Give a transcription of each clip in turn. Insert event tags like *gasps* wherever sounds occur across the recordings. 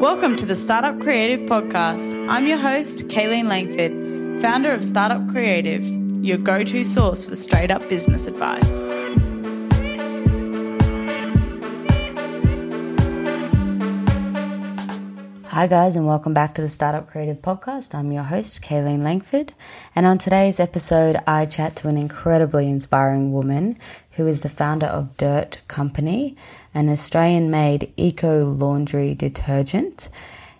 Welcome to the Startup Creative Podcast. I'm your host, Kayleen Langford, founder of Startup Creative, your go to source for straight up business advice. Hi, guys, and welcome back to the Startup Creative Podcast. I'm your host, Kayleen Langford, and on today's episode, I chat to an incredibly inspiring woman who is the founder of Dirt Company, an Australian made eco laundry detergent.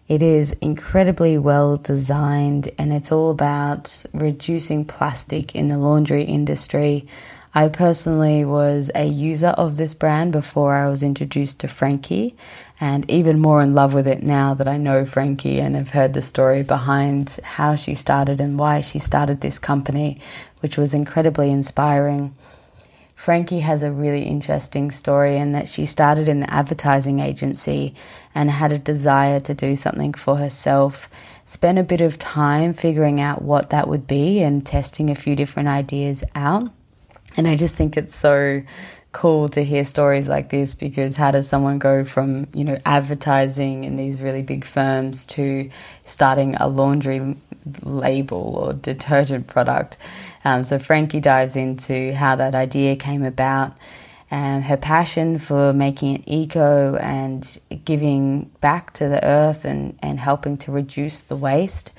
It is incredibly well designed and it's all about reducing plastic in the laundry industry. I personally was a user of this brand before I was introduced to Frankie, and even more in love with it now that I know Frankie and have heard the story behind how she started and why she started this company, which was incredibly inspiring. Frankie has a really interesting story in that she started in the advertising agency and had a desire to do something for herself. Spent a bit of time figuring out what that would be and testing a few different ideas out. And I just think it's so cool to hear stories like this because how does someone go from, you know, advertising in these really big firms to starting a laundry label or detergent product? Um, so Frankie dives into how that idea came about, And her passion for making it eco and giving back to the earth and, and helping to reduce the waste,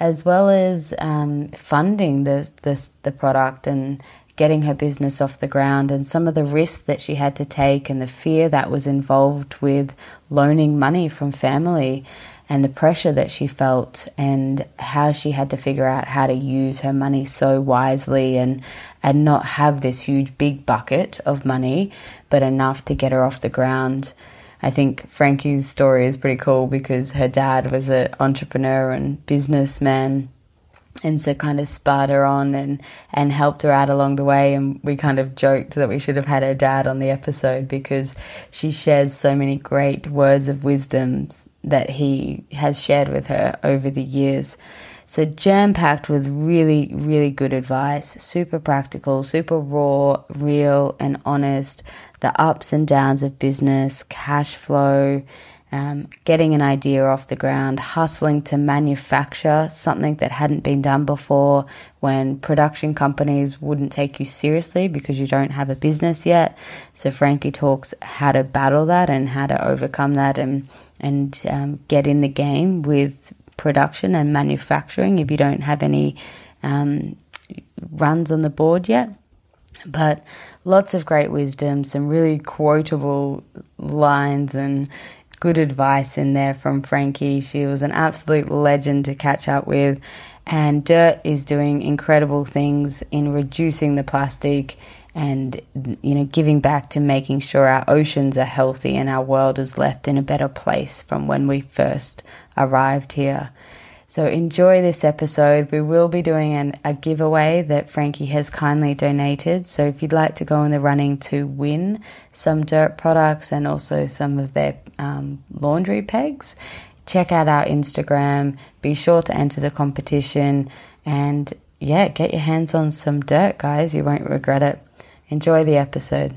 as well as um, funding the, the, the product and getting her business off the ground and some of the risks that she had to take and the fear that was involved with loaning money from family and the pressure that she felt and how she had to figure out how to use her money so wisely and and not have this huge big bucket of money but enough to get her off the ground. I think Frankie's story is pretty cool because her dad was an entrepreneur and businessman and so kind of spurred her on and and helped her out along the way. And we kind of joked that we should have had her dad on the episode because she shares so many great words of wisdom that he has shared with her over the years. So jam packed with really really good advice super practical super raw real and honest. The ups and downs of business cash flow um, getting an idea off the ground, hustling to manufacture something that hadn't been done before when production companies wouldn't take you seriously because you don't have a business yet. So Frankie talks how to battle that and how to overcome that and and um, get in the game with production and manufacturing if you don't have any um, runs on the board yet. But lots of great wisdom, some really quotable lines and good advice in there from Frankie. She was an absolute legend to catch up with. And Dirt is doing incredible things in reducing the plastic and you know giving back to making sure our oceans are healthy and our world is left in a better place from when we first arrived here. So enjoy this episode. We will be doing an, a giveaway that Frankie has kindly donated. So if you'd like to go in the running to win some dirt products and also some of their um, laundry pegs, check out our Instagram. Be sure to enter the competition and yeah, get your hands on some dirt, guys. You won't regret it. Enjoy the episode.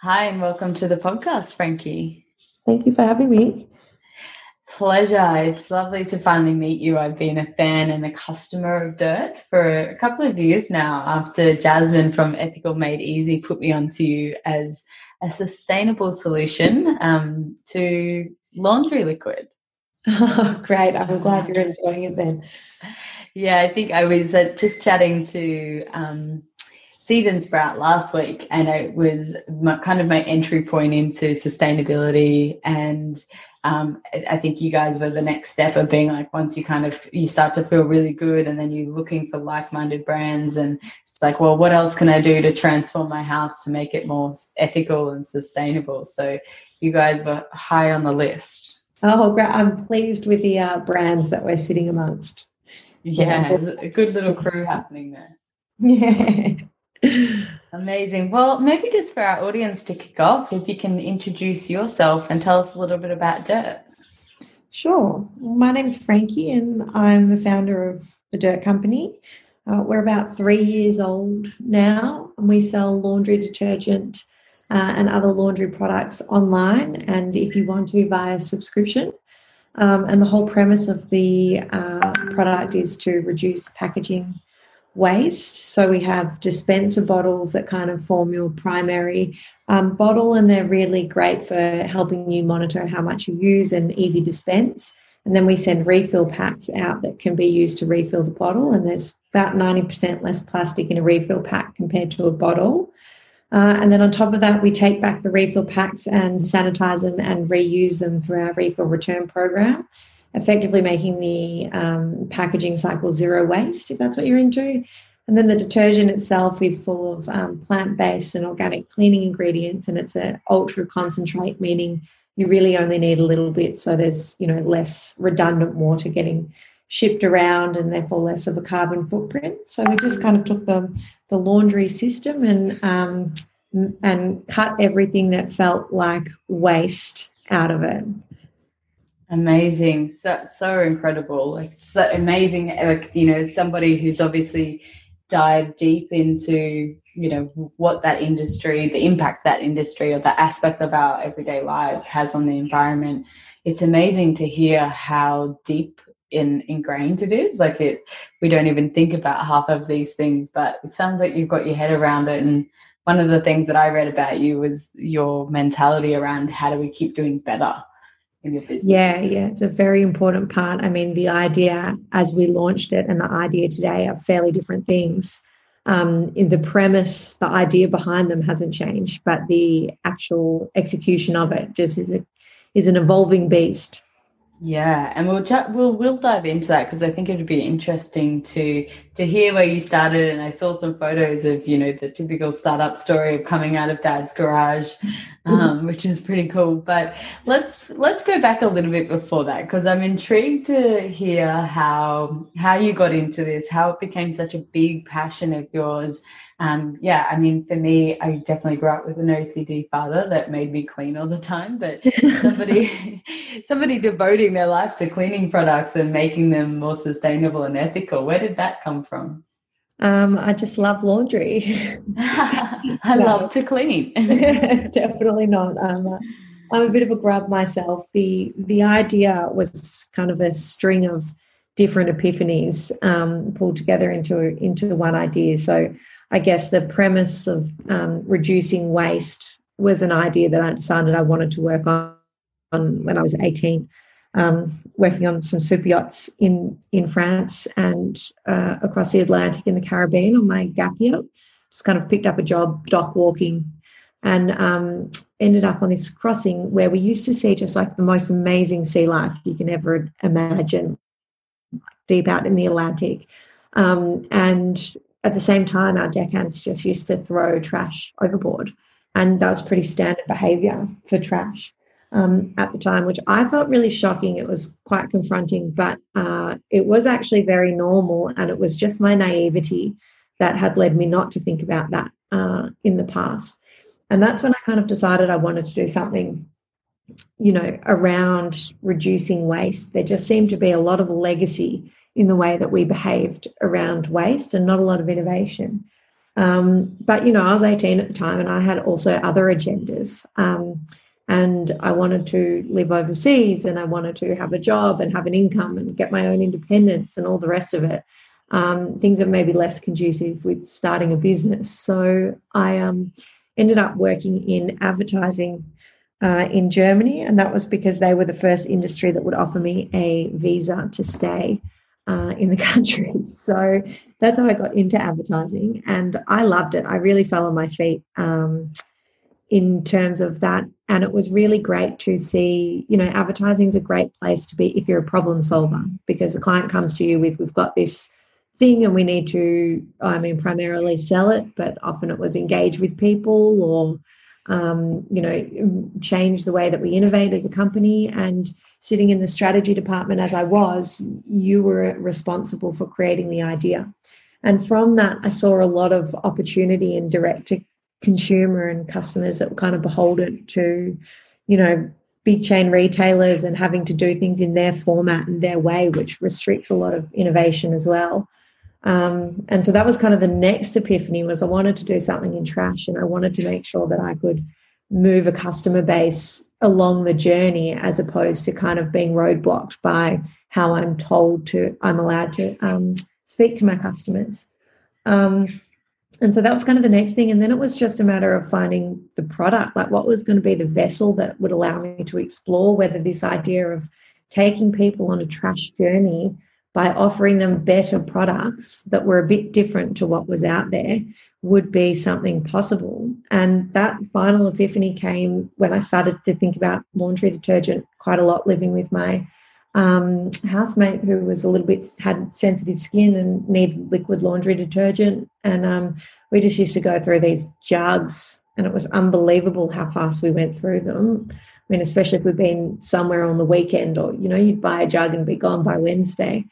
Hi, and welcome to the podcast, Frankie. Thank you for having me pleasure. It's lovely to finally meet you. I've been a fan and a customer of Dirt for a couple of years now after Jasmine from Ethical Made Easy put me onto you as a sustainable solution um, to laundry liquid. Oh, *laughs* great. I'm glad you're enjoying it then. Yeah, I think I was uh, just chatting to um, Seed and Sprout last week, and it was my, kind of my entry point into sustainability and um, I think you guys were the next step of being like once you kind of you start to feel really good and then you're looking for like-minded brands and it's like well what else can I do to transform my house to make it more ethical and sustainable? So you guys were high on the list. Oh great. I'm pleased with the uh, brands that we're sitting amongst. Yeah a good little crew happening there. *laughs* Yeah Amazing. Well, maybe just for our audience to kick off, if you can introduce yourself and tell us a little bit about Dirt. Sure. My name is Frankie, and I'm the founder of the Dirt Company. Uh, we're about three years old now, and we sell laundry detergent uh, and other laundry products online, and if you want to, via subscription. Um, and the whole premise of the uh, product is to reduce packaging waste. So we have dispenser bottles that kind of form your primary um, bottle, and they're really great for helping you monitor how much you use and easy dispense. And then we send refill packs out that can be used to refill the bottle, and there's about 90% less plastic in a refill pack compared to a bottle. Uh, and then on top of that, we take back the refill packs and sanitize them and reuse them through our refill return program, effectively making the um, packaging cycle zero waste, if that's what you're into. And then the detergent itself is full of um, plant based and organic cleaning ingredients, and it's an ultra concentrate, meaning you really only need a little bit. So there's you know less redundant water getting shipped around and therefore less of a carbon footprint. So we just kind of took the, the laundry system and um, and cut everything that felt like waste out of it. Amazing, so so incredible, like so amazing. Like you know, somebody who's obviously dived deep into you know what that industry, the impact that industry or that aspect of our everyday lives has on the environment. It's amazing to hear how deep in ingrained it is like it we don't even think about half of these things but it sounds like you've got your head around it and one of the things that i read about you was your mentality around how do we keep doing better in your business. Yeah yeah it's a very important part. I mean the idea as we launched it and the idea today are fairly different things. Um, in the premise the idea behind them hasn't changed but the actual execution of it just is a is an evolving beast. Yeah, and we'll chat, we'll we'll dive into that because I think it would be interesting to to hear where you started. And I saw some photos of you know the typical startup story of coming out of dad's garage, mm-hmm. um, which is pretty cool. But let's let's go back a little bit before that because I'm intrigued to hear how how you got into this, how it became such a big passion of yours, um, yeah, I mean, for me, I definitely grew up with an OCD father that made me clean all the time. But *laughs* somebody, somebody devoting their life to cleaning products and making them more sustainable and ethical. Where did that come from? Um, I just love laundry. *laughs* *laughs* I no. love to clean. *laughs* Definitely not. Um, I'm a bit of a grub myself. The the idea was kind of a string of different epiphanies um, pulled together into into one idea. So I guess the premise of um, reducing waste was an idea that I decided I wanted to work on, on when I was 18, um, working on some super yachts in, in France and uh, across the Atlantic in the Caribbean on my gap year. Just kind of picked up a job dock walking and um, ended up on this crossing where we used to see just like the most amazing sea life you can ever imagine deep out in the Atlantic. Um, and at the same time, our deckhands just used to throw trash overboard. And that was pretty standard behavior for trash um, at the time, which I felt really shocking. It was quite confronting, but uh, it was actually very normal. And it was just my naivety that had led me not to think about that uh, in the past. And that's when I kind of decided I wanted to do something, you know, around reducing waste. There just seemed to be a lot of legacy in the way that we behaved around waste and not a lot of innovation. Um, but, you know, I was 18 at the time and I had also other agendas. Um, and I wanted to live overseas and I wanted to have a job and have an income and get my own independence and all the rest of it. Um, things are maybe less conducive with starting a business. So I um, ended up working in advertising uh, in Germany, and that was because they were the first industry that would offer me a visa to stay uh, in the *laughs* country. So that's how I got into advertising, and I loved it. I really fell on my feet um, in terms of that, and it was really great to see. You know, advertising is a great place to be if you're a problem solver because the client comes to you with, "We've got this." thing and we need to i mean primarily sell it but often it was engage with people or um, you know change the way that we innovate as a company and sitting in the strategy department as I was, you were responsible for creating the idea. And from that, I saw a lot of opportunity in direct to consumer and customers that were kind of beholden to, you know, big chain retailers and having to do things in their format and their way, which restricts a lot of innovation as well. Um, and so that was kind of the next epiphany was I wanted to do something in trash and I wanted to make sure that I could move a customer base along the journey as opposed to kind of being roadblocked by how I'm told to, I'm allowed to um, speak to my customers. Um, and so that was kind of the next thing. And then it was just a matter of finding the product, like what was going to be the vessel that would allow me to explore whether this idea of taking people on a trash journey by offering them better products that were a bit different to what was out there would be something possible. And that final epiphany came when I started to think about laundry detergent quite a lot, living with my um, housemate who was a little bit had sensitive skin and needed liquid laundry detergent. And um, we just used to go through these jugs, and it was unbelievable how fast we went through them. I mean, especially if we'd been somewhere on the weekend, or you know, you'd buy a jug and be gone by Wednesday.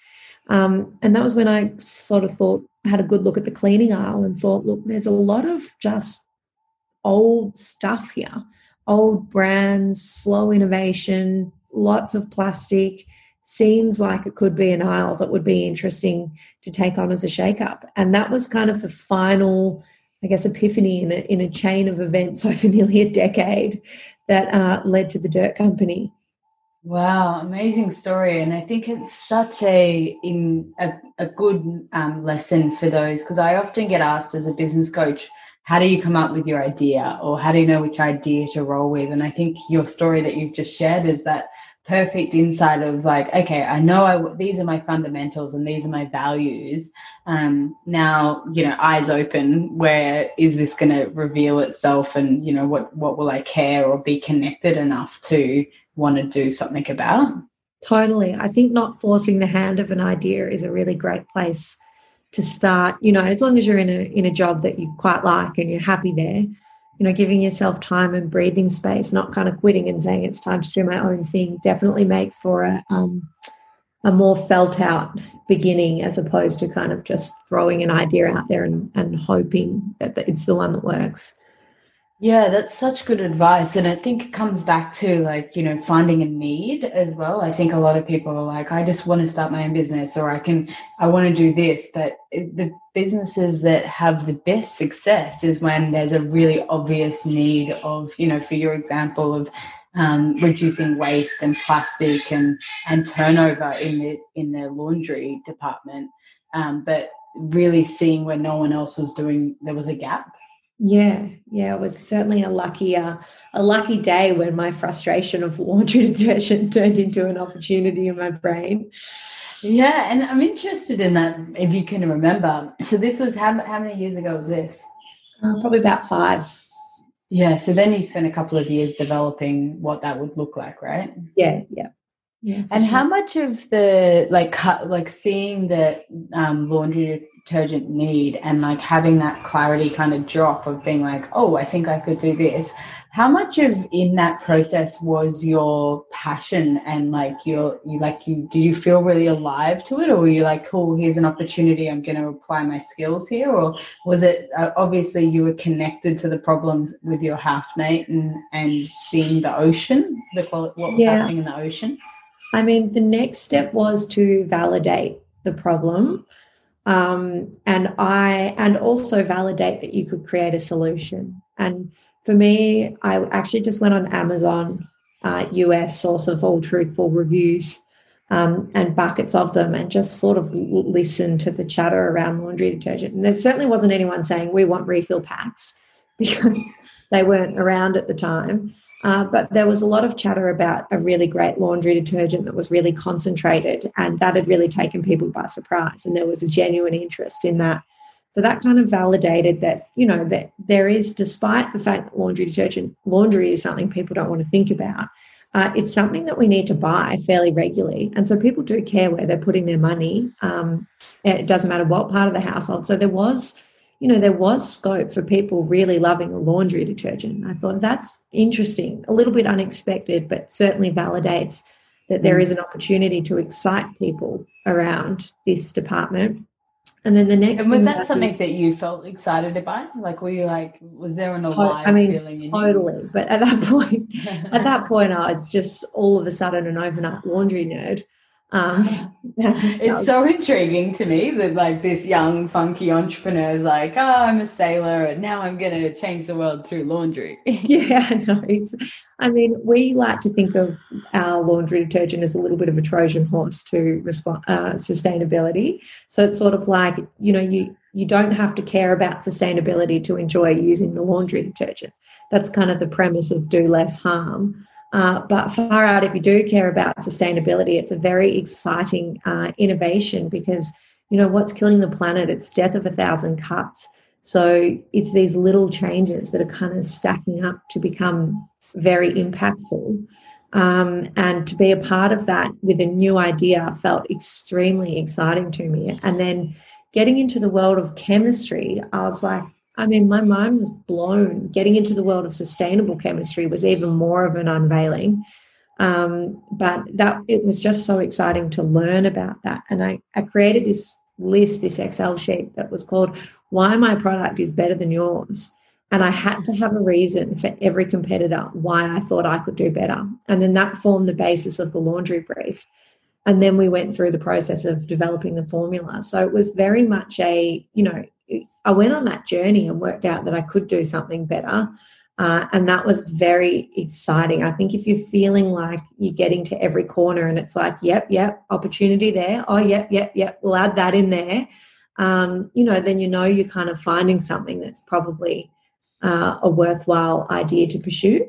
Um, and that was when I sort of thought, had a good look at the cleaning aisle and thought, look, there's a lot of just old stuff here, old brands, slow innovation, lots of plastic. Seems like it could be an aisle that would be interesting to take on as a shake-up. And that was kind of the final, I guess, epiphany in a, in a chain of events *laughs* over nearly a decade that uh, led to the Dirt Company. Wow, amazing story, and I think it's such a in a, a good um, lesson for those because I often get asked as a business coach, how do you come up with your idea, or how do you know which idea to roll with? And I think your story that you've just shared is that perfect insight of like, okay, I know I these are my fundamentals and these are my values. Um, now, you know, eyes open. Where is this going to reveal itself, and you know, what what will I care or be connected enough to want to do something about. Totally. I think not forcing the hand of an idea is a really great place to start. You know, as long as you're in a in a job that you quite like and you're happy there, you know, giving yourself time and breathing space, not kind of quitting and saying it's time to do my own thing, definitely makes for a um, a more felt out beginning as opposed to kind of just throwing an idea out there and, and hoping that it's the one that works. Yeah, that's such good advice. And I think it comes back to like, you know, finding a need as well. I think a lot of people are like, I just want to start my own business or I can, I want to do this. But the businesses that have the best success is when there's a really obvious need of, you know, for your example of um, reducing waste and plastic and, and turnover in the, in the laundry department. Um, but really seeing where no one else was doing, there was a gap yeah, yeah, it was certainly a lucky uh, a lucky day when my frustration of laundry *laughs* detergent turned into an opportunity in my brain. Yeah, and I'm interested in that if you can remember. So this was how how many years ago was this? Uh, probably about five. Yeah, so then you spent a couple of years developing what that would look like, right? Yeah, yeah. Yeah, and sure. how much of the like like seeing the um, laundry detergent need and like having that clarity kind of drop of being like oh i think i could do this. How much of in that process was your passion and like your you like you did you feel really alive to it? Or were you like cool here's an opportunity i'm going to apply my skills here. Or was it uh, obviously you were connected to the problems with your housemate and and seeing the ocean the what was yeah. happening in the ocean? I mean the next step was to validate the problem um, and I and also validate that you could create a solution. And for me, I actually just went on Amazon uh, US source of all truthful reviews um, and buckets of them, and just sort of listened to the chatter around laundry detergent. And there certainly wasn't anyone saying we want refill packs *laughs* because they weren't around at the time. Uh, but there was a lot of chatter about a really great laundry detergent that was really concentrated, and that had really taken people by surprise. And there was a genuine interest in that. So that kind of validated that, you know, that there is, despite the fact that laundry detergent, laundry is something people don't want to think about, uh, it's something that we need to buy fairly regularly. And so people do care where they're putting their money. Um, it doesn't matter what part of the household. So there was you know, there was scope for people really loving a laundry detergent. I thought that's interesting, a little bit unexpected, but certainly validates that there mm. an opportunity to excite people around this department. And then the next and was that something that you felt excited about? Like, were you like, was there an alive I mean, feeling in totally. You? But at that *laughs* point, at that *laughs* point, I was just all of a sudden an overnight laundry nerd. Um, *laughs* it's so intriguing to me that like this young funky entrepreneur is like, oh, I'm a sailor and now I'm going to change the world through laundry. *laughs* yeah, *laughs* no, it's, I mean, we like to think of our laundry detergent as a little bit of a Trojan horse to respond, uh, sustainability. So it's sort of like, you know, you, you don't have to care about sustainability to enjoy using the laundry detergent. That's kind of the premise of do less harm. Uh, but far out, if you do care about sustainability, it's a very exciting uh, innovation because you know what's killing the planet? It's death of a thousand cuts. So it's these little changes that are kind of stacking up to become very impactful. Um, and to be a part of that with a new idea felt extremely exciting to me. And then getting into the world of chemistry, I was like, I mean, my mind was blown. Getting into the world of sustainable chemistry was even more of an unveiling. Um, but that it was just so exciting to learn about that. And I, I created this list, this Excel sheet that was called Why My Product is Better Than Yours. And I had to have a reason for every competitor why I thought I could do better. And then that formed the basis of the laundry brief. And then we went through the process of developing the formula. So it was very much a, you know, I went on that journey and worked out that I could do something better. Uh, and that was very exciting. I think if you're feeling like you're getting to every corner and it's like, yep, yep, opportunity there. Oh, yep, yep, yep, we'll add that in there. Um, you know, then you know you're kind of finding something that's probably uh, a worthwhile idea to pursue.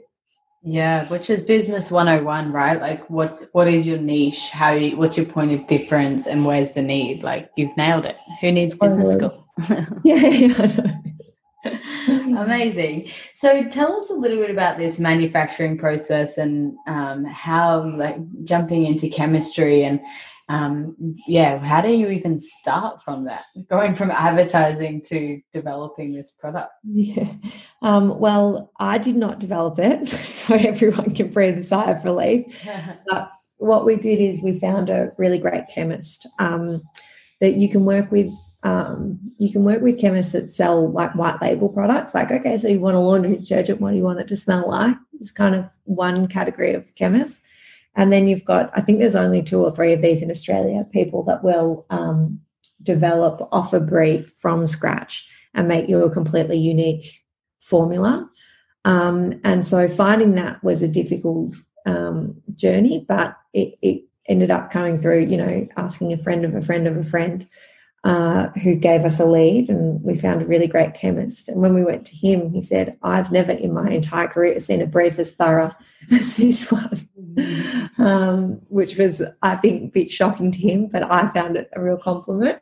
Yeah, which is business 101, right? Like what what is your niche? How you, what's your point of difference and where's the need? Like you've nailed it. Who needs business school? *laughs* yeah, *laughs* yeah Amazing. So tell us a little bit about this manufacturing process and um, how like jumping into chemistry and um, yeah, how do you even start from that? Going from advertising to developing this product? Yeah. Um, well, I did not develop it, *laughs* so everyone can breathe a sigh of relief. *laughs* but what we did is we found a really great chemist um, that you can work with. Um, you can work with chemists that sell like white label products. Like, okay, so you want a laundry detergent, what do you want it to smell like? It's kind of one category of chemists. And then you've got, I think there's only two or three of these in Australia, people that will um, develop off a brief from scratch and make you a completely unique formula. Um, and so finding that was a difficult um, journey, but it, it, ended up coming through, you know, asking a friend of a friend of a friend uh, who gave us a lead, and we found a really great chemist. And when we went to him, he said, I've never in my entire career seen a brief as thorough *laughs* as this one. um, which was, I think, a bit shocking to him, but I found it a real compliment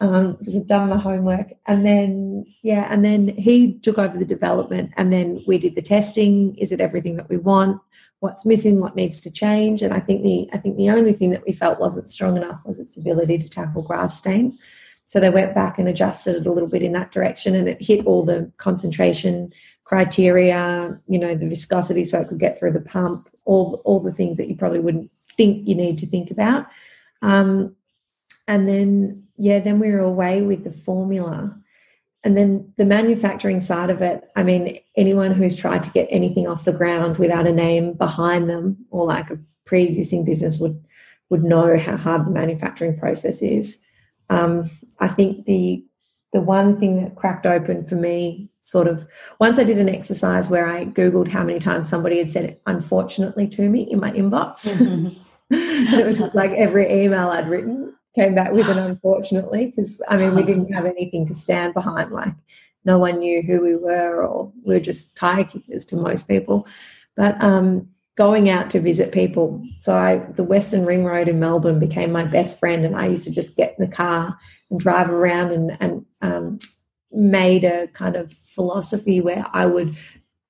um, because I've done my homework. And then, yeah, and then he took over the development, and then we did the testing. Is it everything that we want? What's missing? What needs to change? And I think the I think the only thing that we felt wasn't strong enough was its ability to tackle grass stains. So they went back and adjusted it a little bit in that direction, and it hit all the concentration criteria, you know, the viscosity, so it could get through the pump, all all the things that you probably wouldn't think you need to think about. Um, and then yeah, then we were away with the formula. And then the manufacturing side of it, I mean, anyone who's tried to get anything off the ground without a name behind them or like a pre-existing business would would know how hard the manufacturing process is. Um, I think the the one thing that cracked open for me sort of once I did an exercise where I Googled how many times somebody had said it unfortunately to me in my inbox. *laughs* Mm-hmm. and it was just like every email I'd written came back with it, unfortunately, because I mean, we didn't have anything to stand behind. Like, no one knew who we were, or we are just tire kickers to most people. But um, going out to visit people. So I, the Western Ring Road in Melbourne became my best friend, and I used to just get in the car and drive around and, and um, made a kind of philosophy where I would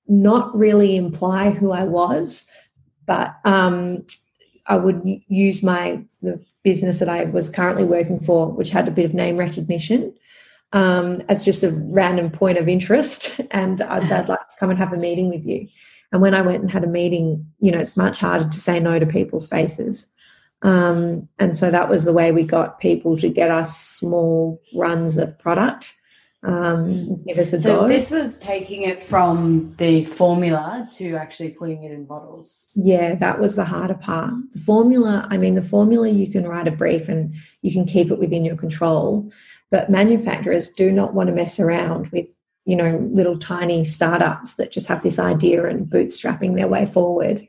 not really imply who I was, but um, I would use my the business that I was currently working for, which had a bit of name recognition, um, as just a random point of interest. *laughs* And I'd say I'd like to come and have a meeting with you. And when I went and had a meeting, you know, it's much harder to say no to people's faces. Um, and so that was the way we got people to get us small runs of product um, give us a So go. this was taking it from the formula to actually putting it in bottles. Yeah, that was the harder part. The formula, I mean, the formula you can write a brief and you can keep it within your control, but manufacturers do not want to mess around with, you know, little tiny startups that just have this idea and bootstrapping their way forward.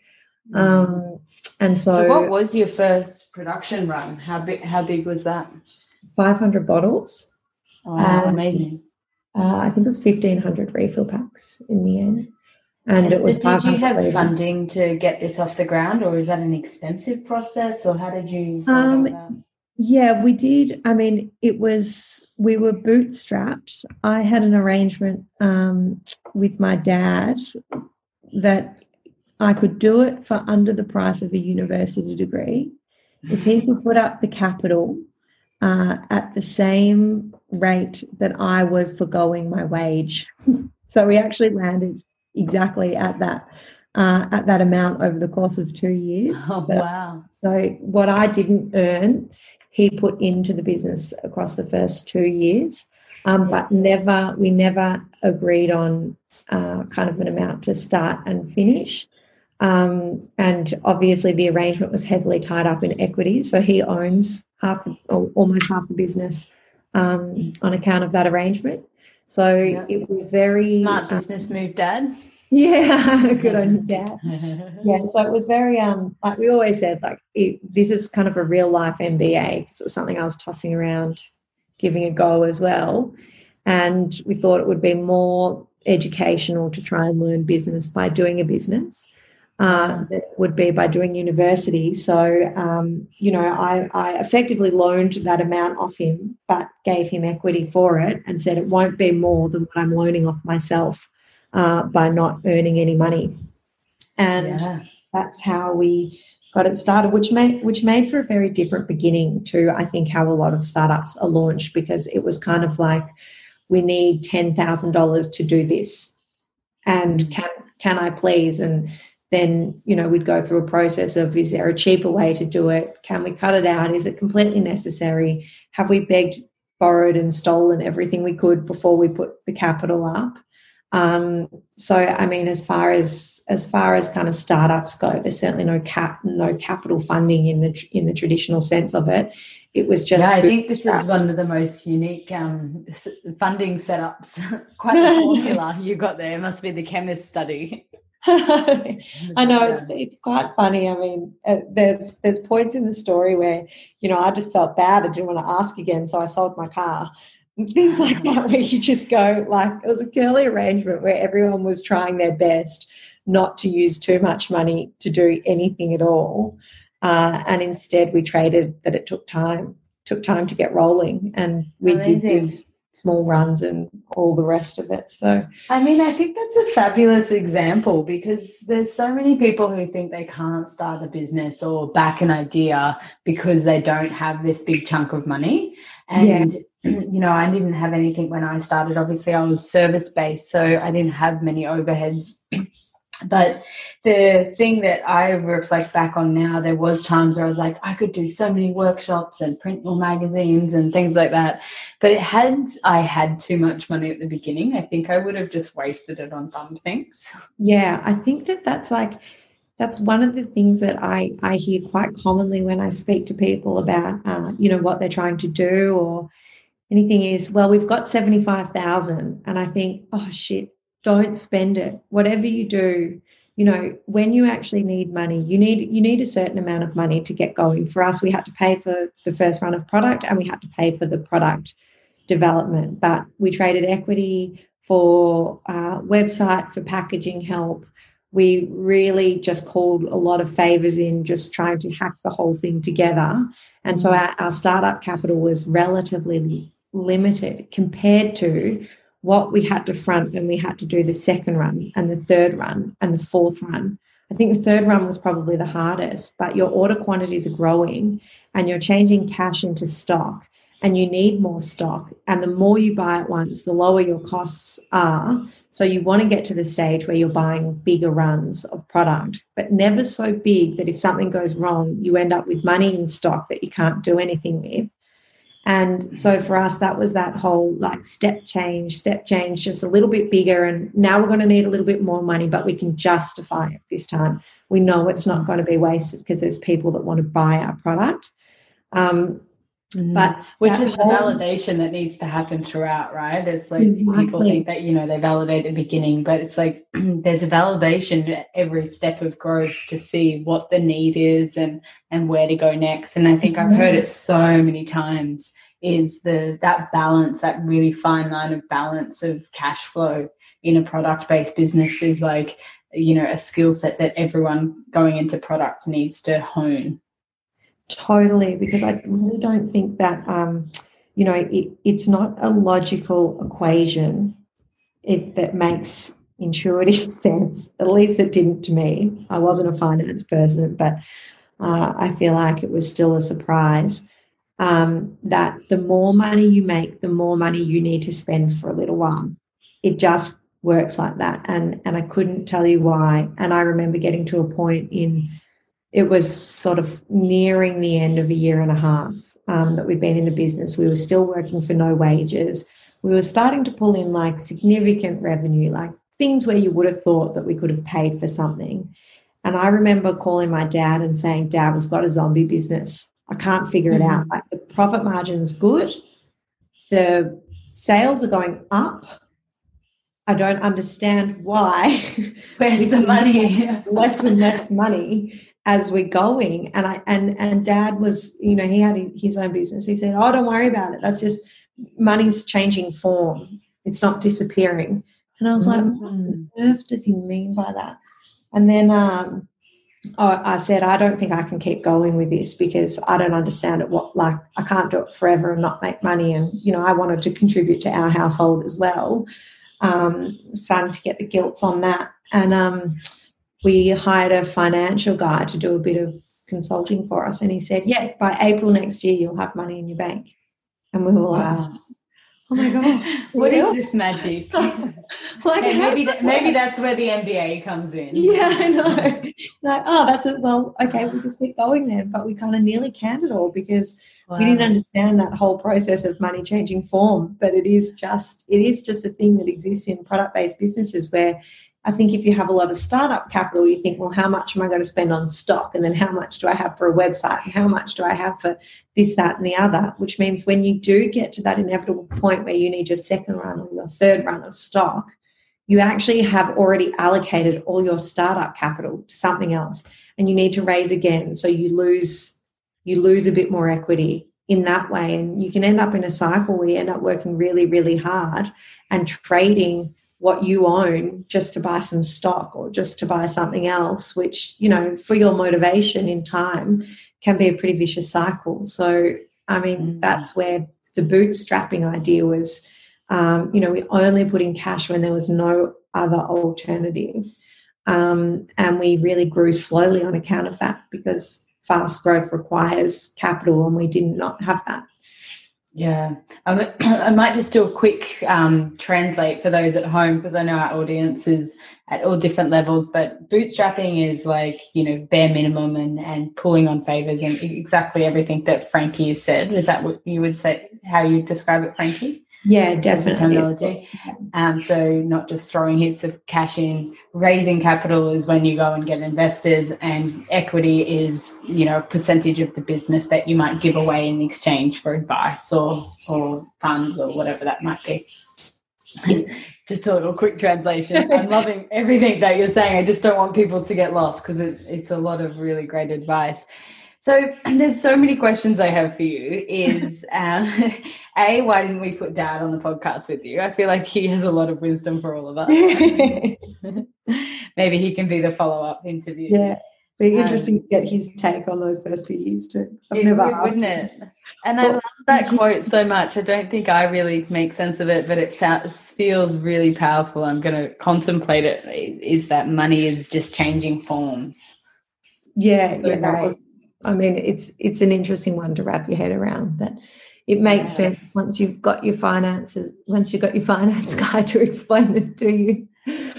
Um, and So, so, what was your first production run? How big? How big was that? 500 bottles. Wow, Um, amazing! Uh, I think it was 1,500 refill packs in the end. And it was did you have funding to get this off the ground, or is that an expensive process, or how did you? Um. Yeah, we did. I mean, it was, we were bootstrapped. I had an arrangement um, with my dad that I could do it for under the price of a university degree if he could put up the capital uh, at the same rate that I was foregoing my wage. *laughs* so we actually landed exactly at that. Uh, at that amount over the course of two years. Oh But wow! so what I didn't earn, he put into the business across the first two years, um, but never we never agreed on uh, kind of an amount to start and finish. Um, and obviously, the arrangement was heavily tied up in equity, so he owns half, or almost half the business um, on account of that arrangement. So Yeah. it was very Smart uh, business move, Dad. yeah, *laughs* good on you, Dad *laughs* yeah so it was very um like we always said like it, this is kind of a real life mba because it was something i was tossing around giving a go as well and we thought it would be more educational to try and learn business by doing a business uh, than would be by doing university. So um, you know I, I effectively loaned that amount off him but gave him equity for it and said it won't be more than what i'm loaning off myself uh, by not earning any money. And Yeah. that's how we got it started which made which made for a very different beginning to i think how a lot of startups are launched because it was kind of like we need $10,000 to do this. And can can i please? And then you know we'd go through a process of is there a cheaper way to do it can we cut it out is it completely necessary have we begged borrowed and stolen everything we could before we put the capital up um, so I mean, as far as as far as kind of startups go, there's certainly no cap no capital funding in the in the traditional sense of it. It was just yeah, I think this is one of the most unique um, funding setups. *laughs* Quite the formula you got there. It must be the chemist study. *laughs* I know it's it's quite funny. I mean, uh, there's there's points in the story where you know I just felt bad. I didn't want to ask again, so I sold my car. And Things *laughs* like that, where you just go like it was a curly arrangement where everyone was trying their best not to use too much money to do anything at all, uh, and instead we traded that it took time took time to get rolling, and we did Amazing. Small runs and all the rest of it. So I mean, I think that's a fabulous example because there's so many people who think they can't start a business or back an idea because they don't have this big chunk of money. And, *clears throat* you know, I didn't have anything when I started. Obviously, I was service based, so I didn't have many overheads. *clears throat* But the thing that I reflect back on now, there was times where I was like, I could do so many workshops and print more magazines and things like that. But it had I had too much money at the beginning, I think I would have just wasted it on dumb things. *laughs* Yeah, I think that that's like that's one of the things that I I hear quite commonly when I speak to people about uh, you know what they're trying to do or anything is well we've got seventy five thousand and I think oh shit don't spend it. Whatever you do you know when you actually need money you need you need a certain amount of money to get going. For us we had to pay for the first run of product and we had to pay for the product development. But we traded equity for uh, website for packaging help. We really just called a lot of favors in just trying to hack the whole thing together. And so our, our startup capital was relatively limited compared to what we had to front when we had to do the second run and the third run and the fourth run. I think the third run was probably the hardest, but your order quantities are growing and you're changing cash into stock and you need more stock. And the more you buy at once, the lower your costs are. So you want to get to the stage where you're buying bigger runs of product, but never so big that if something goes wrong, you end up with money in stock that you can't do anything with. And so for us, that was that whole like step change, step change, just a little bit bigger. And now we're going to need a little bit more money, but we can justify it this time. We know it's not going to be wasted because there's people that want to buy our product. Um, Mm-hmm. But which is the validation that needs to happen throughout, right? It's like exactly. people think that you know they validate the beginning, but it's like *clears throat* there's a validation at every step of growth to see what the need is and and where to go next. And I think I've heard it so many times is the that balance, that really fine line of balance of cash flow in a product based business is like you know a skill set that everyone going into product needs to hone Totally, because I really don't think that, um, you know, it, it's not a logical equation it, that makes intuitive *laughs* sense. At least it didn't to me. I wasn't a finance person, but uh, I feel like it was still a surprise. Um, that the more money you make, the more money you need to spend for a little while. It just works like that, and and I couldn't tell you why. And I remember getting to a point in it was sort of nearing the end of a year and a half um, that we'd been in the business. We were still working for no wages. We were starting to pull in like significant revenue, like things where you would have thought that we could have paid for something. And I remember calling my dad and saying, Dad, we've got a zombie business. I can't figure it out. Mm-hmm. Like the profit margin's good, the sales are going up. I don't understand why. *laughs* Where's the money? *laughs* less and less money as we're going and i and and dad was you know he had his own business he said oh don't worry about it that's just money's changing form it's not disappearing and i was like mm-hmm. what on earth does he mean by that and then um I said, I don't think I can keep going with this because I don't understand it. What like I can't do it forever and not make money. And you know, I wanted to contribute to our household as well. Um, starting to get the guilt on that, and um, we hired a financial guy to do a bit of consulting for us. And he said, Yeah, by April next year, you'll have money in your bank. And we were like. Oh my god! *laughs* what is this magic? *laughs* like hey, maybe that, maybe that's where the MBA comes in. Yeah, I know. like, oh, that's it. Well, okay, we just keep going then. But we kind of nearly canned it all because wow. we didn't understand that whole process of money changing form. But it is just it is just a thing that exists in product based businesses where I think if you have a lot of startup capital, you think, well, how much am I going to spend on stock? And then how much do I have for a website? And how much do I have for this, that, and the other? Which means when you do get to that inevitable point where you need your second run or your third run of stock, you actually have already allocated all your startup capital to something else and you need to raise again. So you lose you lose a bit more equity in that way. And you can end up in a cycle where you end up working really, really hard and trading what you own just to buy some stock or just to buy something else, which, you know, for your motivation in time can be a pretty vicious cycle. So, I mean, mm. that's where the bootstrapping idea was, um, you know, we only put in cash when there was no other alternative. Um, and we really grew slowly on account of that because fast growth requires capital and we did not have that. Yeah, um, *clears throat* I might just do a quick um, translate for those at home because I know our audience is at all different levels. But bootstrapping is like you know bare minimum and and pulling on favors and exactly everything that Frankie has said. Is that what you would say? How you describe it, Frankie? Yeah, definitely. Um, so not just throwing heaps of cash in. Raising capital is when you go and get investors, and equity is you know a percentage of the business that you might give away in exchange for advice or or funds or whatever that might be. just a little quick translation. *laughs* I'm loving everything that you're saying. I just don't want people to get lost because it, it's a lot of really great advice. So there's so many questions I have for you. Is *laughs* um, a why didn't we put Dad on the podcast with you? I feel like he has a lot of wisdom for all of us. *laughs* Maybe he can be the follow up interview. Yeah, be um, interesting um, to get his take on those first few years too. I've never would, asked. Wouldn't it? And I love that quote so much. I don't think I really make sense of it, but it feels really powerful. I'm going to contemplate it. Is that money is just changing forms? Yeah, yeah, was I mean, it's it's an interesting one to wrap your head around, but it makes yeah. sense once you've got your finances, once you've got your finance guy *laughs* to explain it to you.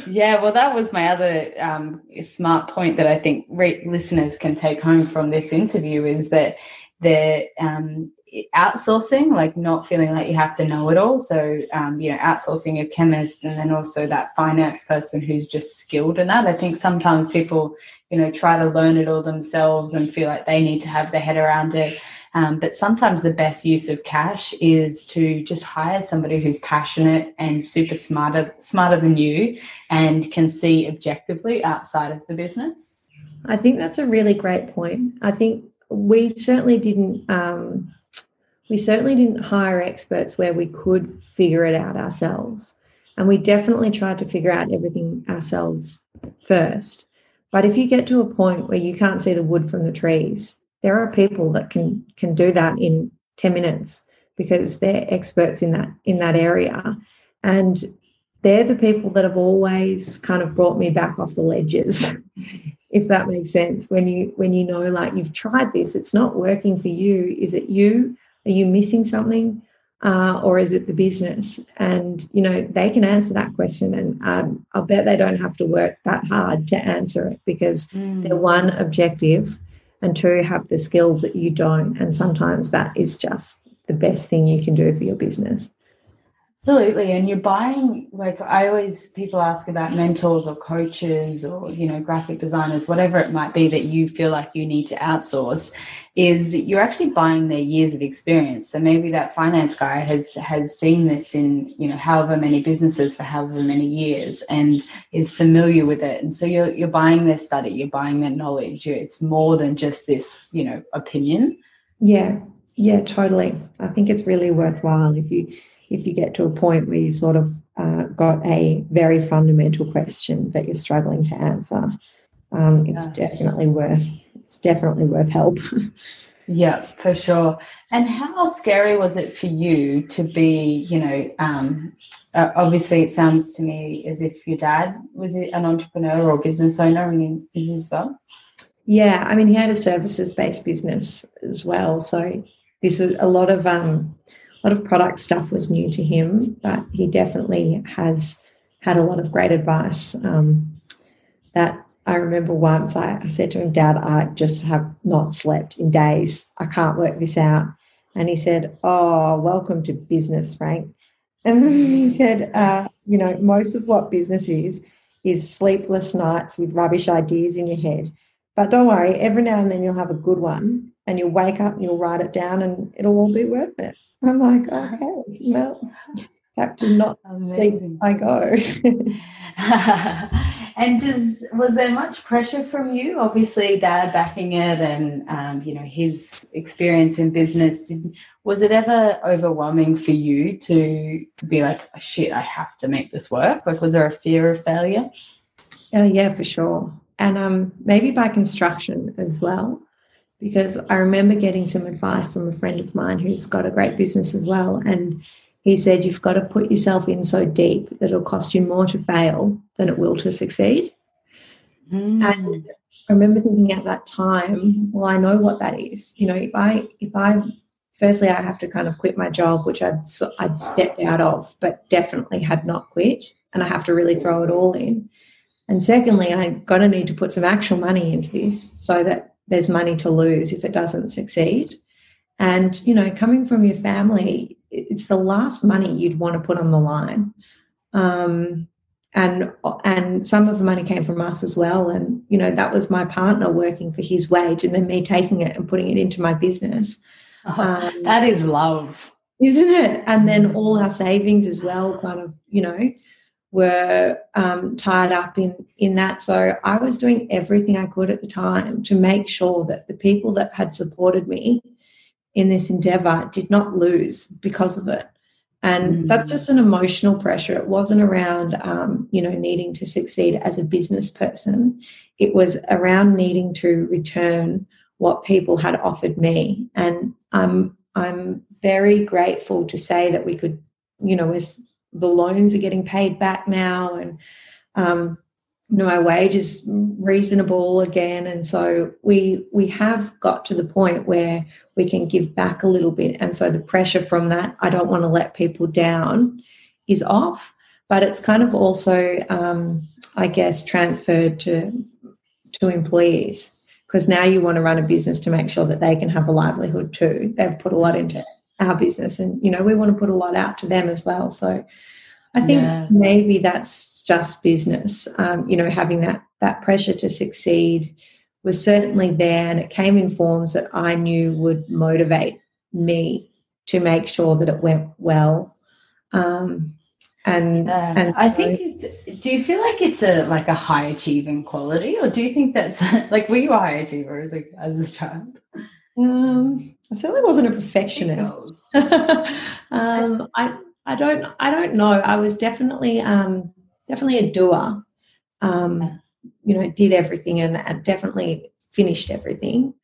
Yeah, well, that was my other um, smart point that I think re- listeners can take home from this interview is that the um, outsourcing, like not feeling like you have to know it all. So, um, you know, outsourcing a chemist and then also that finance person who's just skilled in that. I think sometimes people, you know, try to learn it all themselves and feel like they need to have their head around it. Um, but sometimes the best use of cash is to just hire somebody who's passionate and super smarter, smarter than you, and can see objectively outside of the business. I think that's a really great point. I think we certainly didn't um, we certainly didn't hire experts where we could figure it out ourselves and we definitely tried to figure out everything ourselves first but if you get to a point where you can't see the wood from the trees there are people that can can do that in 10 minutes because they're experts in that in that area. And they're the people that have always kind of brought me back off the ledges *laughs* if that makes sense. When you when you know like you've tried this it's not working for you. Is it you? Are you missing something uh, or is it the business? And you know they can answer that question and um, i'll bet they don't have to work that hard to answer it because mm. they're one objective and two have the skills that you don't. And sometimes that is just the best thing you can do for your business Absolutely. And you're buying, like, I always, people ask about mentors or coaches or, you know, graphic designers, whatever it might be that you feel like you need to outsource, is you're actually buying their years of experience. So maybe that finance guy has, has seen this in, you know, however many businesses for however many years and is familiar with it. And so you're, you're buying their study, you're buying their knowledge. It's more than just this, you know, opinion. Yeah. Yeah, totally. I think it's really worthwhile if you, if you get to a point where you sort of uh, got a very fundamental question that you're struggling to answer, um, it's yeah. definitely worth it's definitely worth help. *laughs* yeah, for sure. And how scary was it for you to be, you know, um, uh, obviously it sounds to me as if your dad was an entrepreneur or business owner in as well? Yeah, I mean, he had a services based business as well. So this was a lot of um, a lot of product stuff was new to him, but he definitely has had a lot of great advice. Um, that I remember once I, I said to him, Dad, I just have not slept in days. I can't work this out. And he said, Oh, welcome to business, Frank. *laughs* And he said, uh, You know, most of what business is, is sleepless nights with rubbish ideas in your head. But don't worry, every now and then you'll have a good one and you'll wake up and you'll write it down and it'll all be worth it. I'm like, okay, well, have to not Amazing. sleep. I go. *laughs* and does was there much pressure from you? Obviously, Dad backing it, and um, you know his experience in business. Did, was it ever overwhelming for you to be like, oh, "Shit, I have to make this work"? Like, was there a fear of failure? Oh yeah, for sure, and um, maybe by construction as well because I remember getting some advice from a friend of mine who's got a great business as well. And he said, You've got to put yourself in so deep that it'll cost you more to fail than it will to succeed. Mm. And I remember thinking at that time, well, I know what that is. You know, if I, if I, firstly, I have to kind of quit my job, which I'd, I'd stepped out of, but definitely had not quit. And I have to really throw it all in. And secondly, I'm going to need to put some actual money into this so that there's money to lose if it doesn't succeed. And, you know, coming from your family, it's the last money you'd want to put on the line. Um, and and some of the money came from us as well. And, you know, that was my partner working for his wage and then me taking it and putting it into my business. Oh, um, that is love. Isn't it? And then all our savings as well, kind of, you know, were um, tied up in in that. So I was doing everything I could at the time to make sure that the people that had supported me in this endeavor did not lose because of it. And mm that's just an emotional pressure. It wasn't around, um, you know, needing to succeed as a business person. It was around needing to return what people had offered me. And I'm I'm very grateful to say that we could, you know, as the loans are getting paid back now and um, you know my wage is reasonable again. And so we we have got to the point where we can give back a little bit. And so the pressure from that i don't want to let people down is off. But it's kind of also um, i guess transferred to to employees. Because now you want to run a business to make sure that they can have a livelihood too. They've put a lot into our business, and you know we want to put a lot out to them as well. So I think yeah. maybe that's just business. Um, you know, having that that pressure to succeed was certainly there, and it came in forms that I knew would motivate me to make sure that it went well. Um, and yeah. and I think do you feel like it's a like a high achieving quality or do you think that's *laughs* like were you a high achiever as a as a child um I certainly wasn't a perfectionist *laughs* um I I don't I don't know. I was definitely um definitely a doer. Um you know did everything and, and definitely finished everything.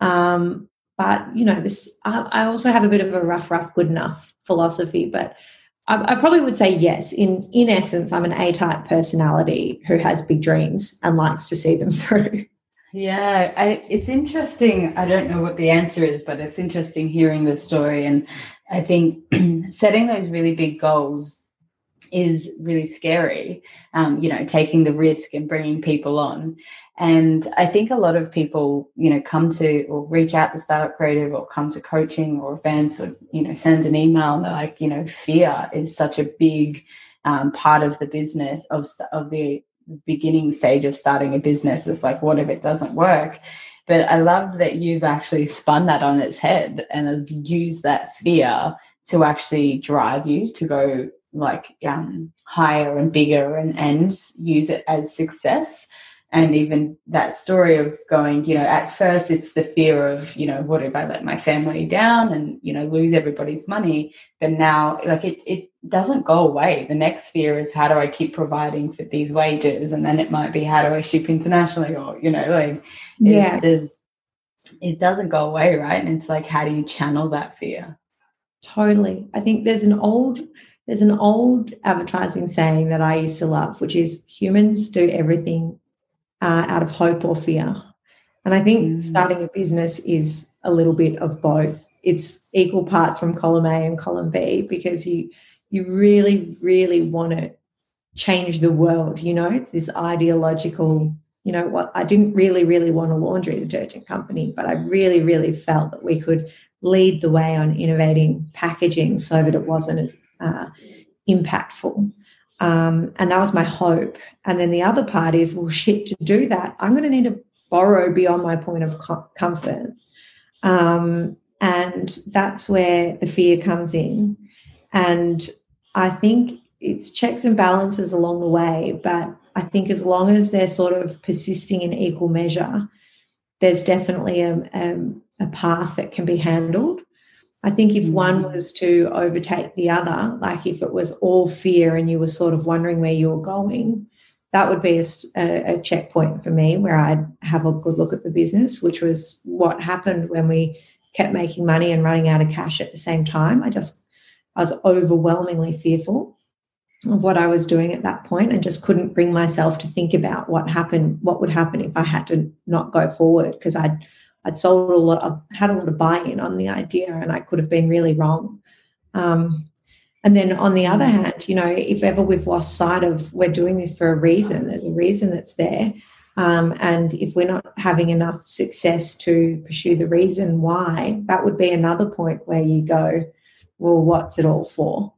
Um but you know this I, I also have a bit of a rough rough good enough philosophy but I, I probably would say yes. In in essence, I'm an A type personality who has big dreams and likes to see them *laughs* through. Yeah, I, it's interesting. I don't know what the answer is, but it's interesting hearing the story. And I think *clears throat* setting those really big goals is really scary. Um, you know, taking the risk and bringing people on. And I think a lot of people, you know, come to or reach out to Startup Creative or come to coaching or events or, you know, send an email and they're like, you know, fear is such a big um, part of the business of, of the beginning stage of starting a business of like, what if it doesn't work? But I love that you've actually spun that on its head and has used that fear to actually drive you to go like um, higher and bigger and, and use it as success and even that story of going you know at first it's the fear of you know what if i let my family down and you know lose everybody's money? But now like it, it doesn't go away. The next fear is how do i keep providing for these wages? And then it might be how do i ship internationally or you know like yeah. it, it doesn't go away right? And it's like how do you channel that fear? Totally. I think there's an old there's an old advertising saying that i used to love which is humans do everything uh, out of hope or fear. And I think mm. starting a business is a little bit of both. It's equal parts from column A and column B because you you really, really want to change the world. You know, it's this ideological, you know, what I didn't really, really want a laundry detergent company, but I really, really felt that we could lead the way on innovating packaging so that it wasn't as uh, impactful. Um, and that was my hope. And then the other part is, well, shit, to do that, I'm going to need to borrow beyond my point of co- comfort. Um, and that's where the fear comes in. And I think it's checks and balances along the way. But I think as long as they're sort of persisting in equal measure, there's definitely a, a, a path that can be handled. I think if one mm. was to overtake the other, like if it was all fear and you were sort of wondering where you were going, that would be a, a, checkpoint for me where I'd have a good look at the business, which was what happened when we kept making money and running out of cash at the same time. I just, I was overwhelmingly fearful of what I was doing at that point and just couldn't bring myself to think about what happened, what would happen if I had to not go forward because I'd I'd sold a lot, I had a lot of buy-in on the idea, and I could have been really wrong. Um, and then on the other hand, you know, if ever we've lost sight of we're doing this for a reason, there's a reason that's there. Um, and if we're not having enough success to pursue the reason why, that would be another point where you go, well, what's it all for?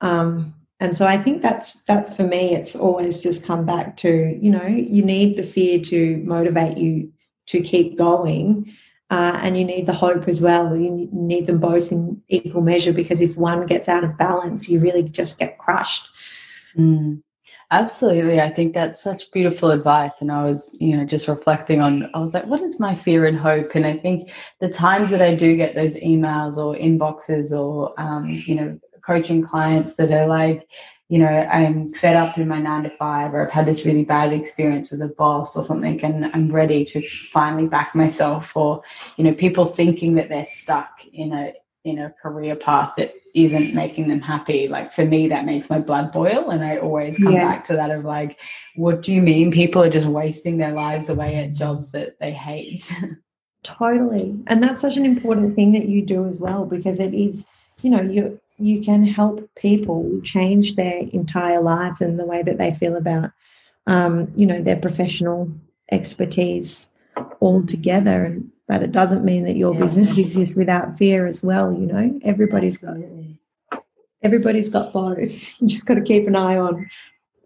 Um, and so I think that's that's for me. It's always just come back to you know you need the fear to motivate you to keep going. Uh, and you need the hope as well. You need them both in equal measure because if one gets out of balance, you really just get crushed. Mm, absolutely. I think that's such beautiful advice. And I was, you know, just reflecting on, I was like, what is my fear and hope? And I think the times that I do get those emails or inboxes or, um, you know, coaching clients that are like, you know, I'm fed up in my nine to five, or I've had this really bad experience with a boss or something, and I'm ready to finally back myself, or you know, people thinking that they're stuck in a in a career path that isn't making them happy. Like for me, that makes my blood boil, and I always come yeah. back to that of like, what do you mean people are just wasting their lives away at jobs that they hate? *laughs* totally, and that's such an important thing that you do as well because it is, you know, you you can help people change their entire lives and the way that they feel about, um, you know, their professional expertise. altogether. and but it doesn't mean that your yeah. business exists without fear as well you know everybody's got everybody's got both *laughs* you just got to keep an eye on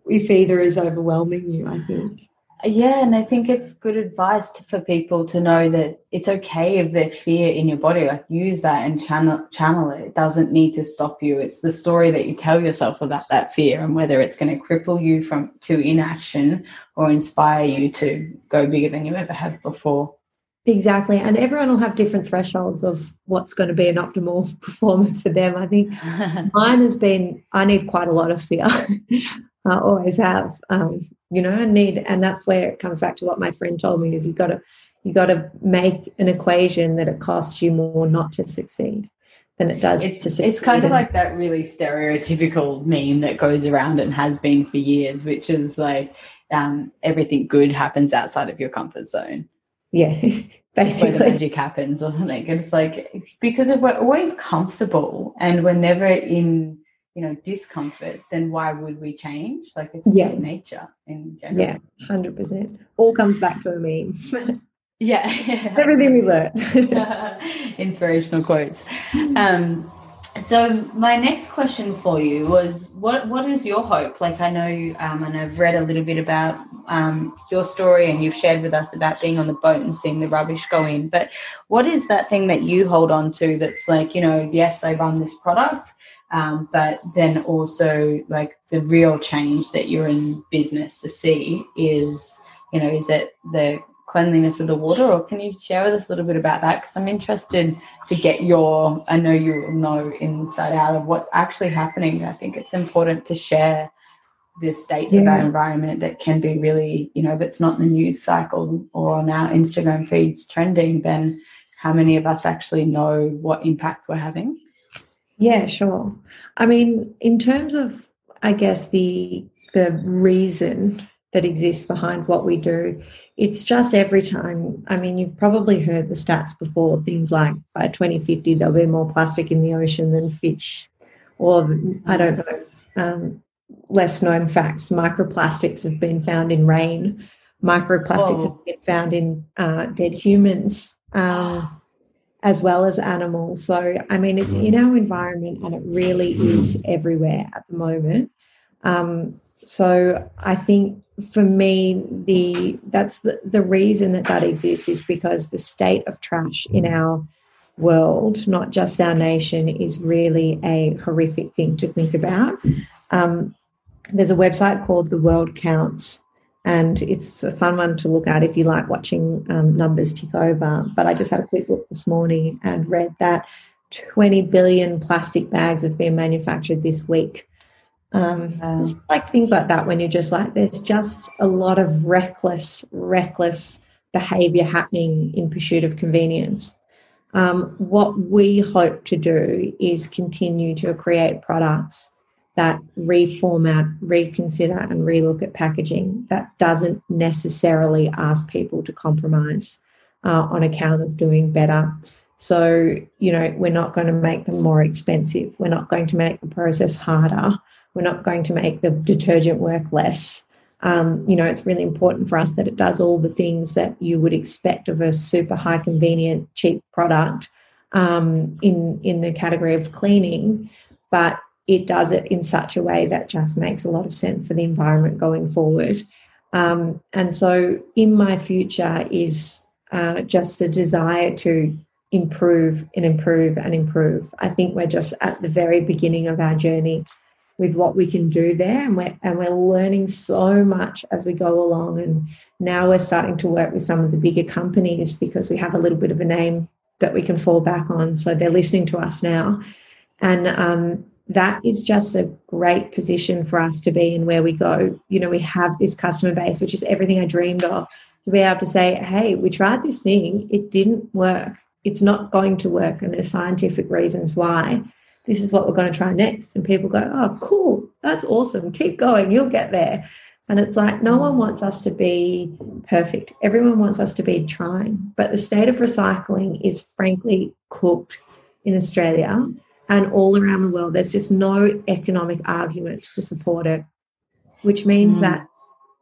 if either is overwhelming you i think yeah, and I think it's good advice to, for people to know that it's okay if there's fear in your body. Like use that and channel channel it. It doesn't need to stop you. It's the story that you tell yourself about that fear and whether it's going to cripple you from to inaction or inspire you to go bigger than you ever have before. Exactly. And everyone will have different thresholds of what's going to be an optimal *laughs* performance for them. I think *laughs* mine has been I need quite a lot of fear. *laughs* I always have. Um, you know, and need and that's where it comes back to what my friend told me is you gotta you gotta make an equation that it costs you more not to succeed than it does it's, to succeed. It's kind of like that really stereotypical meme that goes around and has been for years, which is like um, everything good happens outside of your comfort zone. Yeah. Basically. *laughs* Where the magic happens or something. It's like because if we're always comfortable and we're never in you know discomfort then why would we change? Like it's yeah. just nature in general. Yeah 100% all comes back to a meme. *laughs* Yeah everything we learn. *laughs* Inspirational quotes. Um so my next question for you was what what is your hope? Like i know um, and i've read a little bit about um, your story and you've shared with us about being on the boat and seeing the rubbish go in but what is that thing that you hold on to that's like you know yes i run this product um, but then also like the real change that you're in business to see is you know is it the cleanliness of the water? Or can you share with us a little bit about that? Because i'm interested to get your i know you will know inside out of what's actually happening. I think it's important to share the state yeah. of our environment that can be really you know if it's not in the news cycle or on our instagram feeds trending then how many of us actually know what impact we're having yeah, sure. I mean, in terms of, I guess the the reason that exists behind what we do, it's just every time. I mean, you've probably heard the stats before. Things like by 2050 there'll be more plastic in the ocean than fish, or I don't know. Um, less known facts: microplastics have been found in rain. Microplastics oh. have been found in uh, dead humans. Um, as well as animals. So, I mean, it's in our environment and it really is everywhere at the moment. Um, so, I think for me, the that's the, the reason that that exists is because the state of trash in our world, not just our nation, is really a horrific thing to think about. Um, there's a website called The World Counts, and it's a fun one to look at if you like watching um, numbers tick over. But I just had a quick look this morning and read that 20 billion plastic bags have been manufactured this week. Um, wow. like things like that when you're just like, there's just a lot of reckless, reckless behavior happening in pursuit of convenience. Um, what we hope to do is continue to create products that reformat, reconsider, and relook at packaging that doesn't necessarily ask people to compromise uh, on account of doing better. So, you know, we're not going to make them more expensive. We're not going to make the process harder. We're not going to make the detergent work less. Um, you know, it's really important for us that it does all the things that you would expect of a super high convenient, cheap product um, in in the category of cleaning, but it does it in such a way that just makes a lot of sense for the environment going forward. Um, and so, in my future, is uh, just a desire to improve and improve and improve. I think we're just at the very beginning of our journey with what we can do there, and we're and we're learning so much as we go along. And now we're starting to work with some of the bigger companies because we have a little bit of a name that we can fall back on. So they're listening to us now, and um, that is just a great position for us to be in where we go. You know, we have this customer base, which is everything I dreamed of, to be able to say, hey, we tried this thing, it didn't work. It's not going to work, and there's scientific reasons why. This is what we're going to try next. And people go, oh, cool, that's awesome. Keep going, you'll get there. And it's like, no one wants us to be perfect. Everyone wants us to be trying. But the state of recycling is frankly cooked in Australia and all around the world. There's just no economic argument to support it, which means mm. that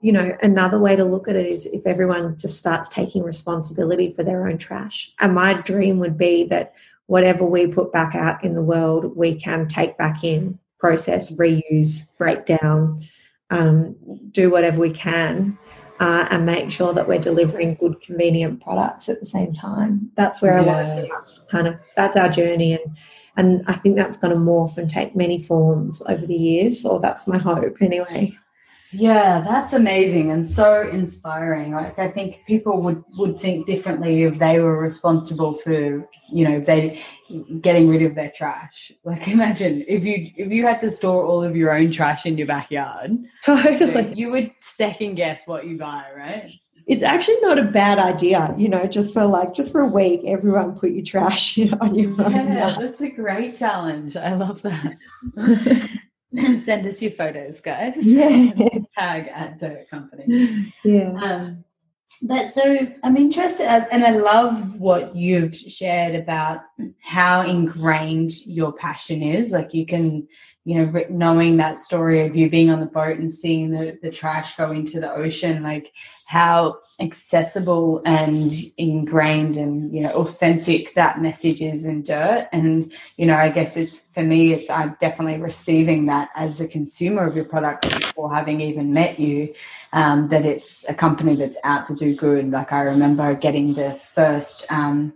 you know, another way to look at it is if everyone just starts taking responsibility for their own trash. And my dream would be that whatever we put back out in the world, we can take back in, process, reuse, break down, um, do whatever we can. Uh, and make sure that we're delivering good, convenient products at the same time. That's where yeah. I want see us kind of. That's our journey, and and I think that's going to morph and take many forms over the years. Or that's my hope, anyway. Yeah, that's amazing and so inspiring. Like I think people would would think differently if they were responsible for, you know, they getting rid of their trash. *laughs* Like imagine if you if you had to store all of your own trash in your backyard. Totally. You would second guess what you buy, right? It's actually not a bad idea, you know, just for like just for a week, everyone put your trash *laughs* on your own. Yeah, that's a great challenge. I love that. *laughs* Send us your photos, guys. Yeah. Tag at Dirt Company. Yeah. Um, but so I'm interested, uh, and I love what you've shared about how ingrained your passion is. Like you can, you know, knowing that story of you being on the boat and seeing the, the trash go into the ocean, like how accessible and ingrained and you know authentic that message is in dirt. And you know i guess it's for me it's i'm definitely receiving that as a consumer of your product before having even met you um, that it's a company that's out to do good. Like i remember getting the first um,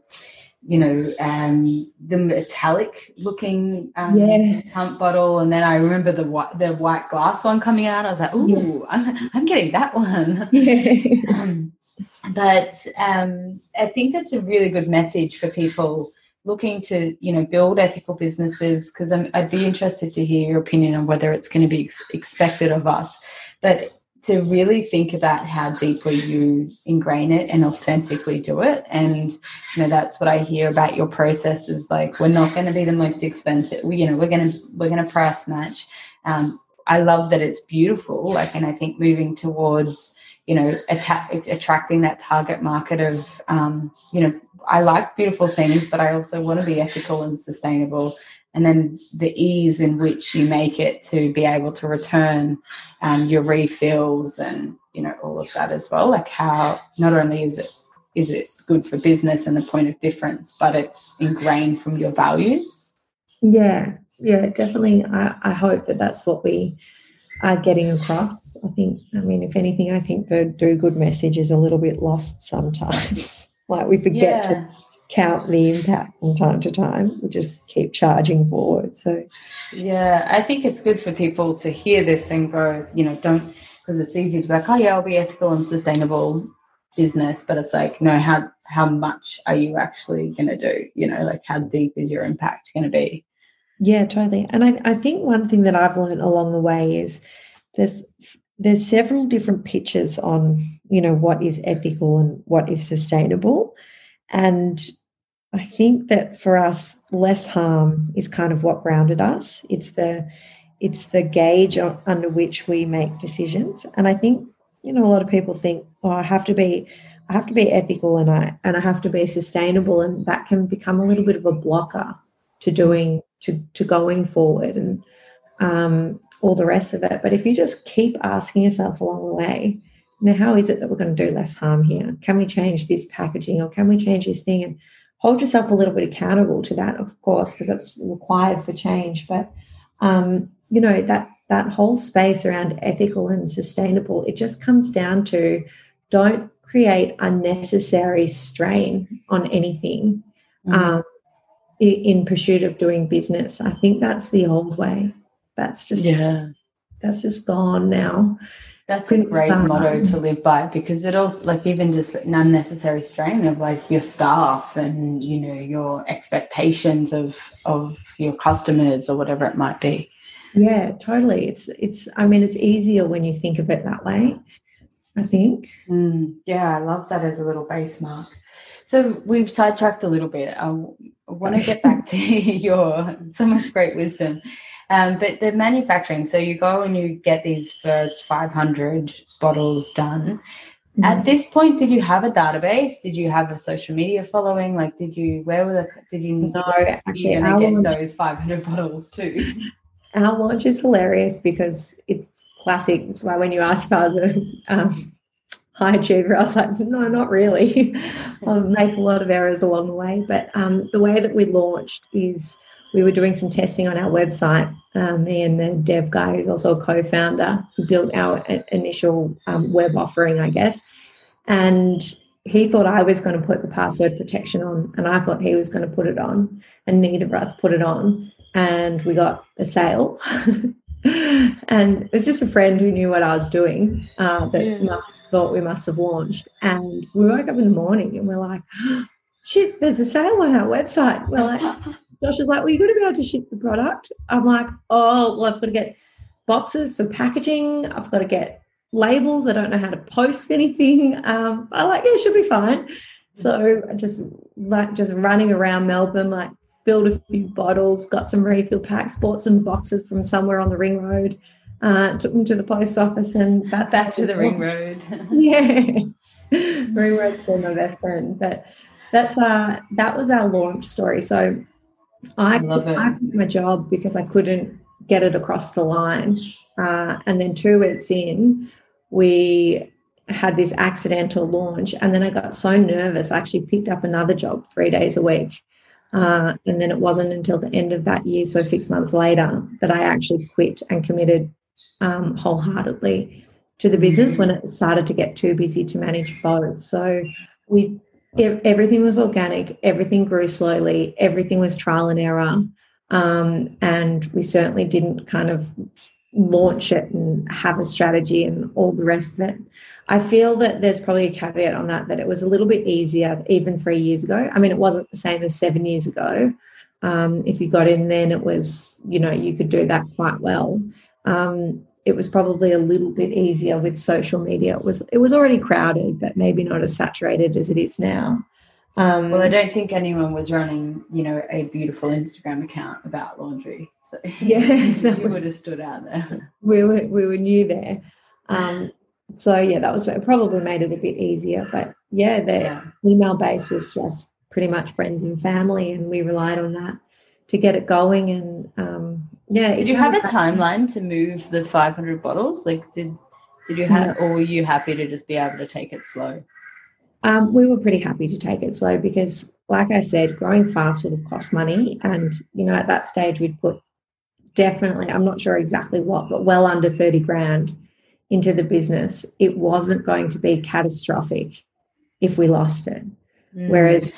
you know, um, the metallic looking um, yeah. pump bottle, and then I remember the white the white glass one coming out. I was like, "Ooh, yeah. I'm I'm getting that one." *laughs* Yeah. um, but um, I think that's a really good message for people looking to you know build ethical businesses because I'd be interested to hear your opinion on whether it's going to be ex- expected of us. But to really think about how deeply you ingrain it and authentically do it. And you know, that's what I hear about your process is like we're not going to be the most expensive. We, you know, we're gonna we're gonna price match. Um, I love that it's beautiful. Like, and I think moving towards you know atta- attracting that target market of um, you know I like beautiful things, but I also want to be ethical and sustainable and then the ease in which you make it to be able to return um, your refills and you know all of that as well. Like how not only is it is it good for business and the point of difference but it's ingrained from your values. Yeah. Yeah definitely. I, I hope that that's what we are getting across. I think i mean if anything i think the do good message is a little bit lost sometimes. *laughs* Like we forget yeah. to count the impact from time to time. We just keep charging forward. So, yeah, I think it's good for people to hear this and go, you know, don't because it's easy to be like, oh yeah, I'll be ethical and sustainable business, but it's like, no, how how much are you actually going to do? You know, like how deep is your impact going to be? Yeah, totally. And I, I think one thing that I've learned along the way is there's there's several different pitches on you know what is ethical and what is sustainable and I think that for us, less harm is kind of what grounded us. It's the it's the gauge under which we make decisions. And I think you know a lot of people think, oh, I have to be I have to be ethical and I and I have to be sustainable, and that can become a little bit of a blocker to doing to to going forward and um, all the rest of it. But if you just keep asking yourself along the way, now how is it that we're going to do less harm here? Can we change this packaging or can we change this thing? And hold yourself a little bit accountable to that, of course, because that's required for change. But um, you know that that whole space around ethical and sustainable, it just comes down to don't create unnecessary strain on anything mm-hmm. um, in pursuit of doing business. I think that's the old way. That's just yeah, that's just gone now. That's a great motto to live by because it also like even just an unnecessary strain of like your staff and you know your expectations of of your customers or whatever it might be. Yeah, totally. It's it's I mean it's easier when you think of it that way. I think. Mm, yeah, I love that as a little base mark. So we've sidetracked a little bit. I want to get back *laughs* to *laughs* your so much great wisdom. Um, but the manufacturing, so you go and you get these first 500 bottles done. Mm-hmm. At this point, did you have a database? Did you have a social media following? Like, did you, where were the, did you know actually you get those 500 *laughs* bottles too? our launch is hilarious because it's classic. That's why when you ask if I was a um, high achiever, I was like, no, not really. *laughs* I make a lot of errors along the way. But um, the way that we launched is we were doing some testing on our website. Um, me and the dev guy, who's also a co-founder, built our initial um, web offering, I guess. And he thought I was going to put the password protection on, and I thought he was going to put it on, and neither of us put it on. And we got a sale. *laughs* and it was just a friend who knew what I was doing uh, that yeah. must thought we must have launched. And we woke up in the morning and we're like, *gasps* shit, there's a sale on our website. We're like, Josh is like, well, you've got to be able to ship the product. I'm like, oh, well, I've got to get boxes for packaging. I've got to get labels. I don't know how to post anything. *laughs* Um, I like, yeah, it should be fine. So I just like just running around Melbourne, like filled a few bottles, got some refill packs, bought some boxes from somewhere on the ring road, uh, took them to the post office, and that's back to the ring road. *laughs* *laughs* yeah, ring road's been my best friend, but that's uh that was our launch story. So I, I, I quit my job because I couldn't get it across the line. Uh, and then two weeks in, we had this accidental launch. And then I got so nervous, I actually picked up another job three days a week. Uh, and then it wasn't until the end of that year, so six months later, that I actually quit and committed um, wholeheartedly to the business when it started to get too busy to manage both. So we everything was organic, everything grew slowly, everything was trial and error. Um, and we certainly didn't kind of launch it and have a strategy and all the rest of it. I feel that there's probably a caveat on that, that it was a little bit easier even three years ago. I mean, it wasn't the same as seven years ago. Um, if you got in then, it was, you know, you could do that quite well. Um, it was probably a little bit easier with social media. It was it was already crowded, but maybe not as saturated as it is now. Um, well, I don't think anyone was running, you know, a beautiful Instagram account about laundry. So *laughs* yeah, you *laughs* was, would have stood out there. We were we were new there. Um, so yeah, that was probably made it a bit easier. But yeah, the yeah. email base was just pretty much friends and family, and we relied on that to get it going. And um, yeah. Did you have a timeline to move the 500 bottles? Like, did did you have, or were you happy to just be able to take it slow? Um, we were pretty happy to take it slow because, like I said, growing fast would have cost money, and you know, at that stage, we'd put definitely, I'm not sure exactly what, but well under 30 grand into the business. It wasn't going to be catastrophic if we lost it. Mm. Whereas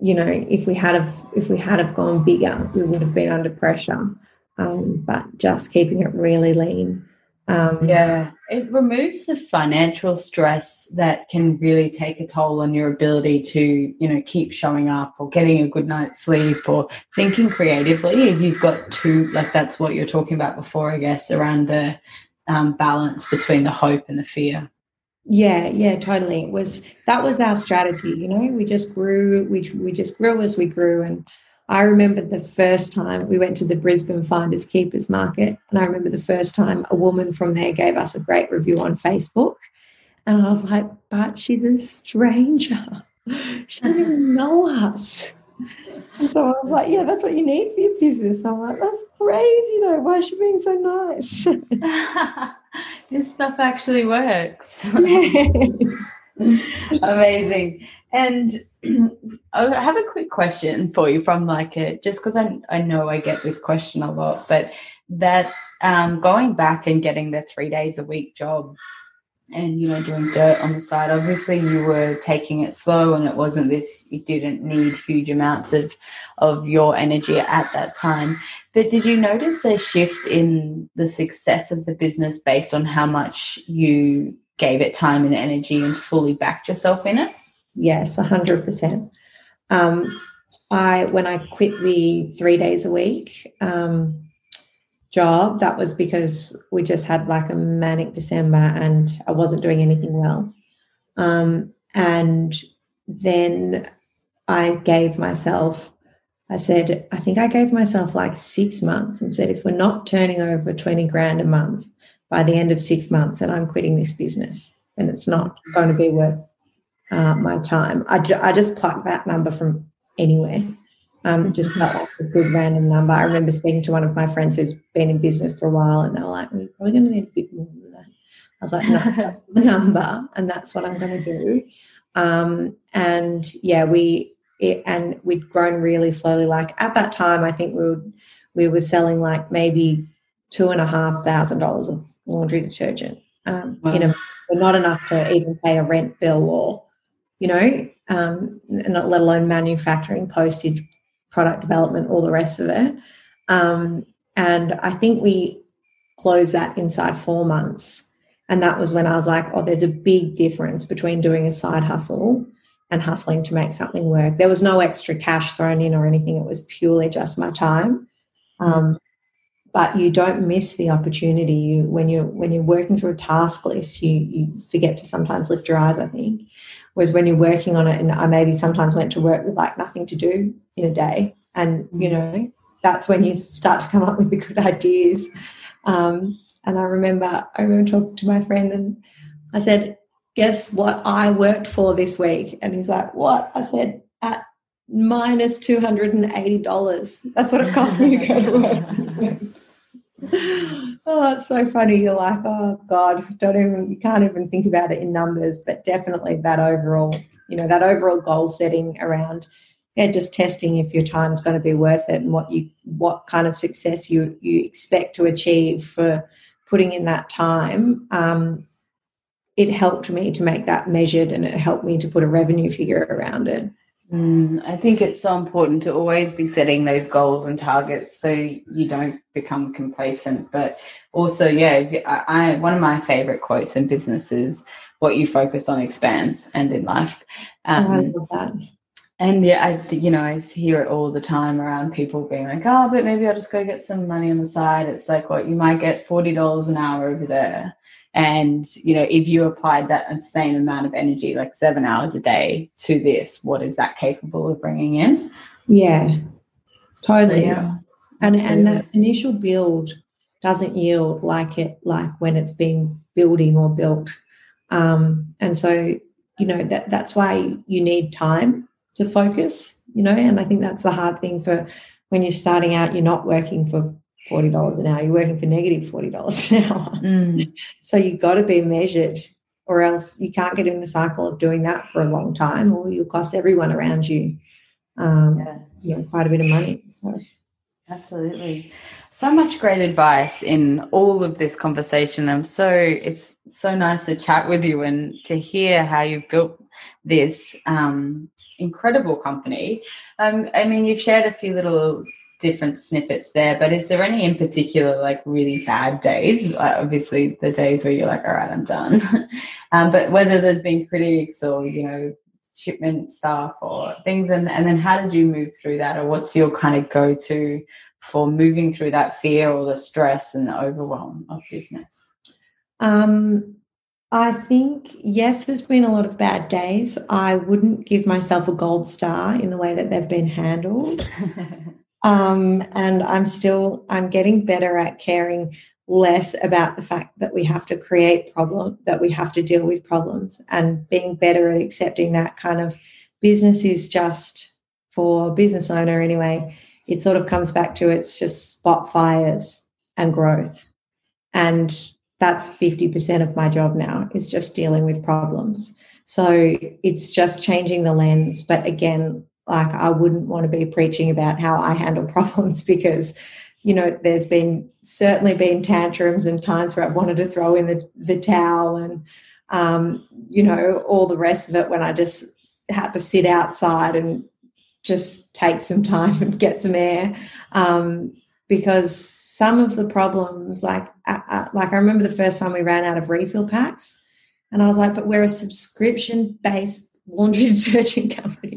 you know, if we had have if we had have gone bigger, we would have been under pressure. Um, but just keeping it really lean. Um, yeah, it removes the financial stress that can really take a toll on your ability to, you know, keep showing up or getting a good night's sleep or thinking creatively. If you've got two, like that's what you're talking about before, I guess, around the um, balance between the hope and the fear. Yeah, yeah, totally. It was that was our strategy, you know. We just grew, we we just grew as we grew. And I remember the first time we went to the Brisbane Finders Keepers Market, and I remember the first time a woman from there gave us a great review on Facebook. And I was like, but she's a stranger. She doesn't even know us. And so I was like, yeah, that's what you need for your business. I'm like, that's crazy though. Why is she being so nice? *laughs* *laughs* this stuff actually works. *laughs* *laughs* Amazing. And *clears throat* I have a quick question for you from like a just because I I know I get this question a lot, but that um, going back and getting the three days a week job and you know doing dirt on the side obviously you were taking it slow and it wasn't this you didn't need huge amounts of of your energy at that time but did you notice a shift in the success of the business based on how much you gave it time and energy and fully backed yourself in it? Yes, 100%. Um, I when I quit the three days a week um, job, that was because we just had like a manic December and I wasn't doing anything well. Um, and then I gave myself I said, I think I gave myself like six months and said, if we're not turning over 20 grand a month by the end of six months, then I'm quitting this business and it's not going to be worth uh, my time. I, ju- I just plucked that number from anywhere. Um, just felt like a good random number. I remember speaking to one of my friends who's been in business for a while, and they were like, "We're probably going to need a bit more than that." I was like, "No, *laughs* the number, and that's what I'm going to do." Um, and yeah, we it, and we'd grown really slowly. Like at that time, I think we would we were selling like maybe two and a half thousand dollars of laundry detergent um, wow. in a not enough to even pay a rent bill or you know um, not let alone manufacturing postage product development all the rest of it um, and i think we closed that inside four months and that was when i was like oh there's a big difference between doing a side hustle and hustling to make something work there was no extra cash thrown in or anything it was purely just my time um, but you don't miss the opportunity. You, when you're when you're working through a task list, you you forget to sometimes lift your eyes. I think, whereas when you're working on it, and I maybe sometimes went to work with like nothing to do in a day, and you know that's when you start to come up with the good ideas. Um, and I remember I remember talking to my friend, and I said, "Guess what I worked for this week?" And he's like, "What?" I said, "At minus minus two hundred and eighty dollars. That's what it cost me to go to work." *laughs* oh, it's so funny. You're like, oh God, don't even you can't even think about it in numbers, but definitely that overall, you know, that overall goal setting around yeah, just testing if your time is going to be worth it and what you what kind of success you you expect to achieve for putting in that time. Um, it helped me to make that measured and it helped me to put a revenue figure around it. Mm, I think it's so important to always be setting those goals and targets so you don't become complacent. But also, yeah, I, I one of my favorite quotes in business is "What you focus on expands," and in life. Um, oh, I um, love that. And yeah, I you know I hear it all the time around people being like, "Oh, but maybe I'll just go get some money on the side." It's like, what you might get forty dollars an hour over there and, you know, if you applied that same amount of energy, like seven hours a day to this, what is that capable of bringing in? Yeah, totally. So, yeah, and, and that initial build doesn't yield like it, like when it's been building or built. Um, and so, you know, that that's why you need time to focus, you know, and I think that's the hard thing for when you're starting out, you're not working for forty dollars an hour. You're working for negative forty dollars an hour. Mm. *laughs* So you've got to be measured, or else you can't get in the cycle of doing that for a long time, or you'll cost everyone around you, um, yeah. you know, quite a bit of money. So. Absolutely. So much great advice in all of this conversation. I'm so, it's so nice to chat with you and to hear how you've built this um, incredible company. Um, I mean, you've shared a few little different snippets there, but is there any in particular like really bad days? Obviously, the days where you're like, all right, I'm done. *laughs* um, but whether there's been critics or, you know, shipment stuff or things, and, and then how did you move through that, or what's your kind of go to for moving through that fear or the stress and the overwhelm of business? Um, I think, yes, there's been a lot of bad days. I wouldn't give myself a gold star in the way that they've been handled. *laughs* Um, and I'm still I'm getting better at caring less about the fact that we have to create problem that we have to deal with problems. And being better at accepting that kind of business is just for business owner anyway it sort of comes back to it's just spot fires and growth. And that's 50% of my job now is just dealing with problems. So it's just changing the lens. But again like I wouldn't want to be preaching about how I handle *laughs* problems because you know there's been certainly been tantrums and times where I've wanted to throw in the, the towel and um, you know all the rest of it when I just had to sit outside and just take some time *laughs* and get some air um, because some of the problems like uh, uh, like I remember the first time we ran out of refill packs and I was like but we're a subscription based laundry detergent *laughs* company.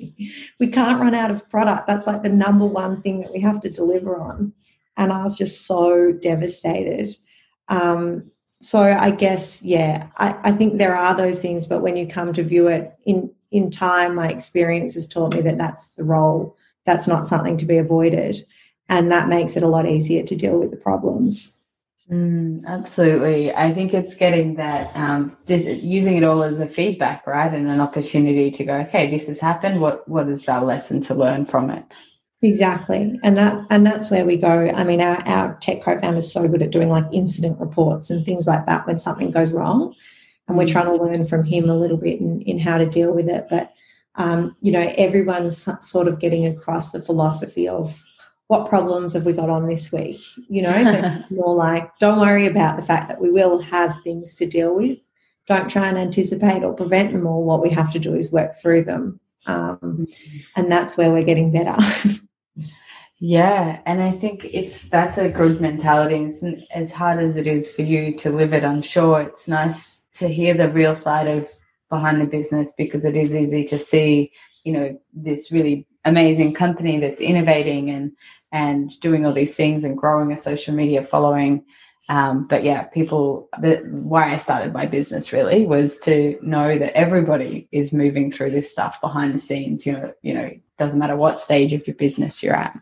We can't run out of product. That's like the number one thing that we have to deliver on. And I was just so devastated. Um, so I guess, yeah, I, I think there are those things, but when you come to view it in in time, my experience has taught me that that's the role. That's not something to be avoided, and that makes it a lot easier to deal with the problems. Mm, absolutely. I think it's getting that, um, using it all as a feedback, right? And an opportunity to go, okay, this has happened. What, what is our lesson to learn from it? Exactly. And that and that's where we go. I mean, our, our tech co-founder is so good at doing like incident reports and things like that when something goes wrong. And we're mm. trying to learn from him a little bit in, in how to deal with it. But um, you know, everyone's sort of getting across the philosophy of what problems have we got on this week? You know, *laughs* more like, don't worry about the fact that we will have things to deal with. Don't try and anticipate or prevent them all. What we have to do is work through them. Um, mm-hmm. and that's where we're getting better. Yeah, and I think it's that's a good mentality. It's as hard as it is for you to live it. I'm sure it's nice to hear the real side of behind the business because it is easy to see, you know, this really amazing company that's innovating and and doing all these things and growing a social media following. Um, but yeah, people. The, why I started my business really was to know that everybody is moving through this stuff behind the scenes. You know, you know, doesn't matter what stage of your business you're at.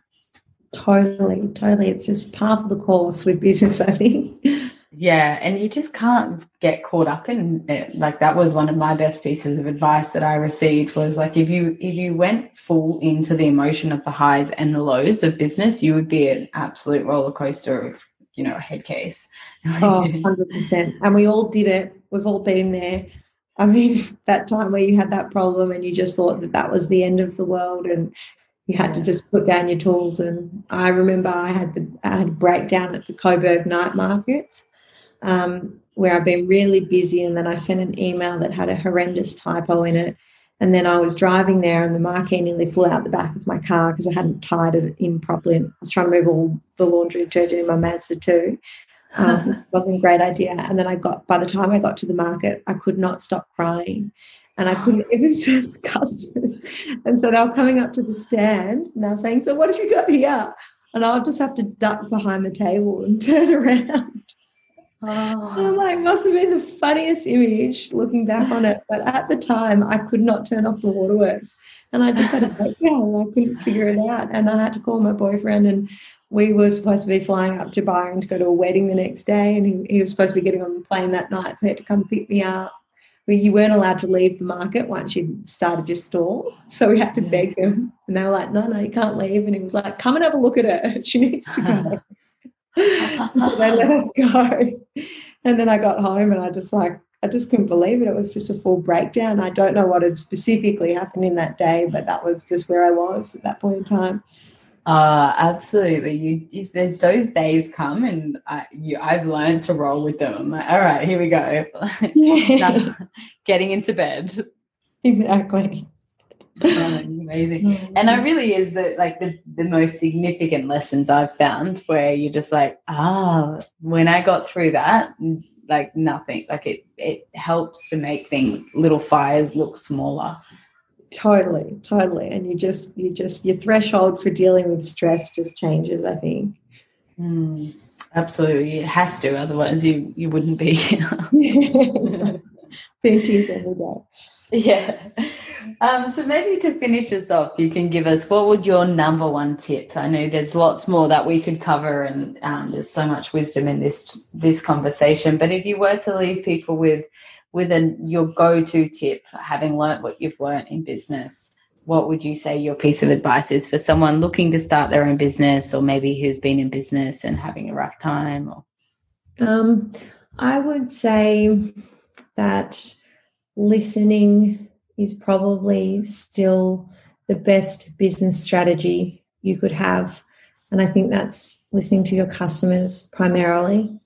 Totally, totally. It's just part of the course with business, I think. *laughs* Yeah, and you just can't get caught up in it. Like that was one of my best pieces of advice that I received was like if you if you went full into the emotion of the highs and the lows of business, you would be an absolute roller coaster of, you know, a head case. *laughs* oh, 100%. And we all did it. We've all been there. I mean, *laughs* that time where you had that problem and you just thought that that was the end of the world and you had to just put down your tools. And I remember I had the I had a breakdown at the Coburg night markets um, where I've been really busy, and then I sent an email that had a horrendous typo in it. And then I was driving there, and the marquee nearly flew out the back of my car because I hadn't tied it in properly. I was trying to move all the laundry detergent in my Mazda 2. Um, *laughs* wasn't a great idea. And then I got, by the time I got to the market, I could not stop crying and I couldn't even *laughs* serve the customers. And so they were coming up to the stand and they were saying, So what have you got here? And I'll just have to duck behind the table and *laughs* turn around. Oh. I'm like, must have been the funniest image looking back on it. But at the time, I could not turn off the waterworks. And I just had a breakdown and I couldn't figure it out. And I had to call my boyfriend and we were supposed to be flying up to Byron to go to a wedding the next day, and he, he was supposed to be getting on the plane that night, so he had to come pick me up where you weren't allowed to leave the market once you'd started your store. So we had to beg them. And they were like, no, no, you can't leave. And he was like, come and have a look at her. *laughs* She needs to go. *laughs* so they let us go. And then I got home and I just like, I just couldn't believe it. It was just a full breakdown. I don't know what had specifically happened in that day, but that was just where I was at that point in time. Uh, absolutely. You, you those days come, and I, you, I've learned to roll with them. I'm like, all right, here we go. *laughs* Yeah. getting into bed. Exactly. Oh, amazing. Mm-hmm. And it really is the like the, the most significant lessons I've found where you're just like, ah, when I got through that, like nothing. Like it it helps to make things little fires look smaller. Totally, totally. And you just, you just, your threshold for dealing with stress just changes, I think. Mm, absolutely. It has to, otherwise you, you wouldn't be here. *laughs* Tears every day. *laughs* Yeah. Um, so maybe to finish us off, you can give us what would your number one tip? I know there's lots more that we could cover, and um, there's so much wisdom in this this conversation. But if you were to leave people with with a, your go-to tip, having learnt what you've learnt in business, what would you say your piece of advice is for someone looking to start their own business, or maybe who's been in business and having a rough time? Or um, I would say that listening is probably still the best business strategy you could have. And I think that's listening to your customers primarily.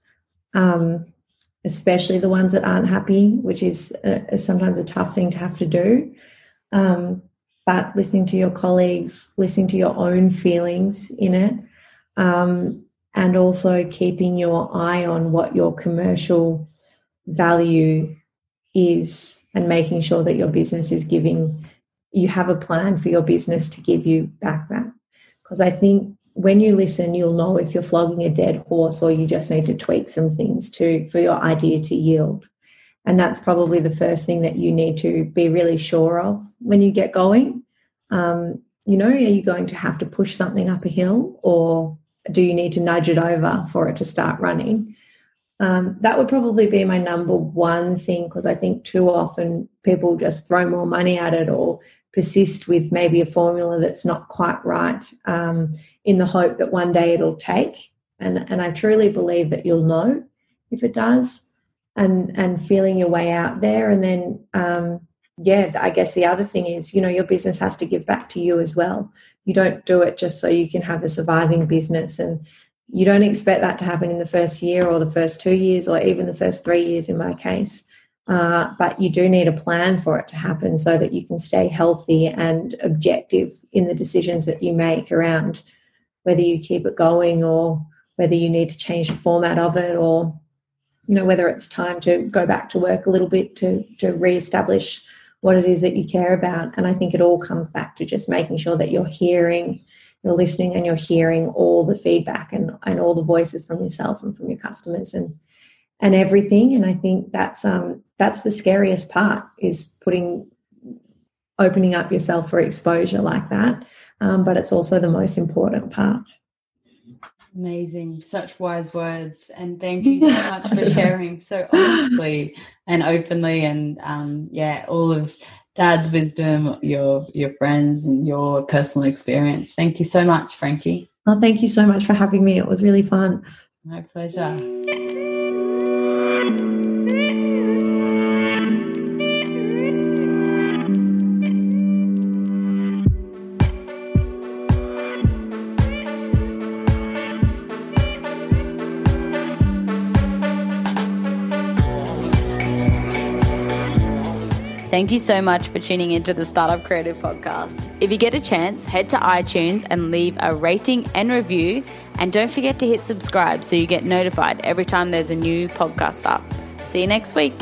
Um, especially the ones that aren't happy, which is, a, sometimes a tough thing to have to do. Um, but listening to your colleagues, listening to your own feelings in it, um, and also keeping your eye on what your commercial value is and making sure that your business is giving you have a plan for your business to give you back that because i think when you listen, you'll know if you're flogging a dead horse or you just need to tweak some things to for your idea to yield. And that's probably the first thing that you need to be really sure of when you get going. Um, you know, are you going to have to push something up a hill or do you need to nudge it over for it to start running? Um, that would probably be my number one thing because I think too often people just throw more money at it or persist with maybe a formula that's not quite right um, in the hope that one day it'll take. And, and I truly believe that you'll know if it does and, and feeling your way out there. And then, um, yeah, I guess the other thing is, you know, your business has to give back to you as well. You don't do it just so you can have a surviving business and you don't expect that to happen in the first year or the first two years or even the first three years in my case. Uh, but you do need a plan for it to happen so that you can stay healthy and objective in the decisions that you make around whether you keep it going or whether you need to change the format of it or you know whether it's time to go back to work a little bit to to reestablish what it is that you care about and i think it all comes back to just making sure that you're hearing you're listening and you're hearing all the feedback and, and all the voices from yourself and from your customers and and everything and i think that's um that's the scariest part is putting opening up yourself for exposure like that um, but it's also the most important part Amazing. Such wise words. And thank you so much for sharing so *laughs* honestly and openly and um, yeah, all of dad's wisdom, your your friends and your personal experience. Thank you so much, Frankie. Well, thank you so much for having me. It was really fun. My pleasure. Thank you so much for tuning into the Startup Creative Podcast. If you get a chance, head to iTunes and leave a rating and review. And don't forget to hit subscribe so you get notified every time there's a new podcast up. See you next week.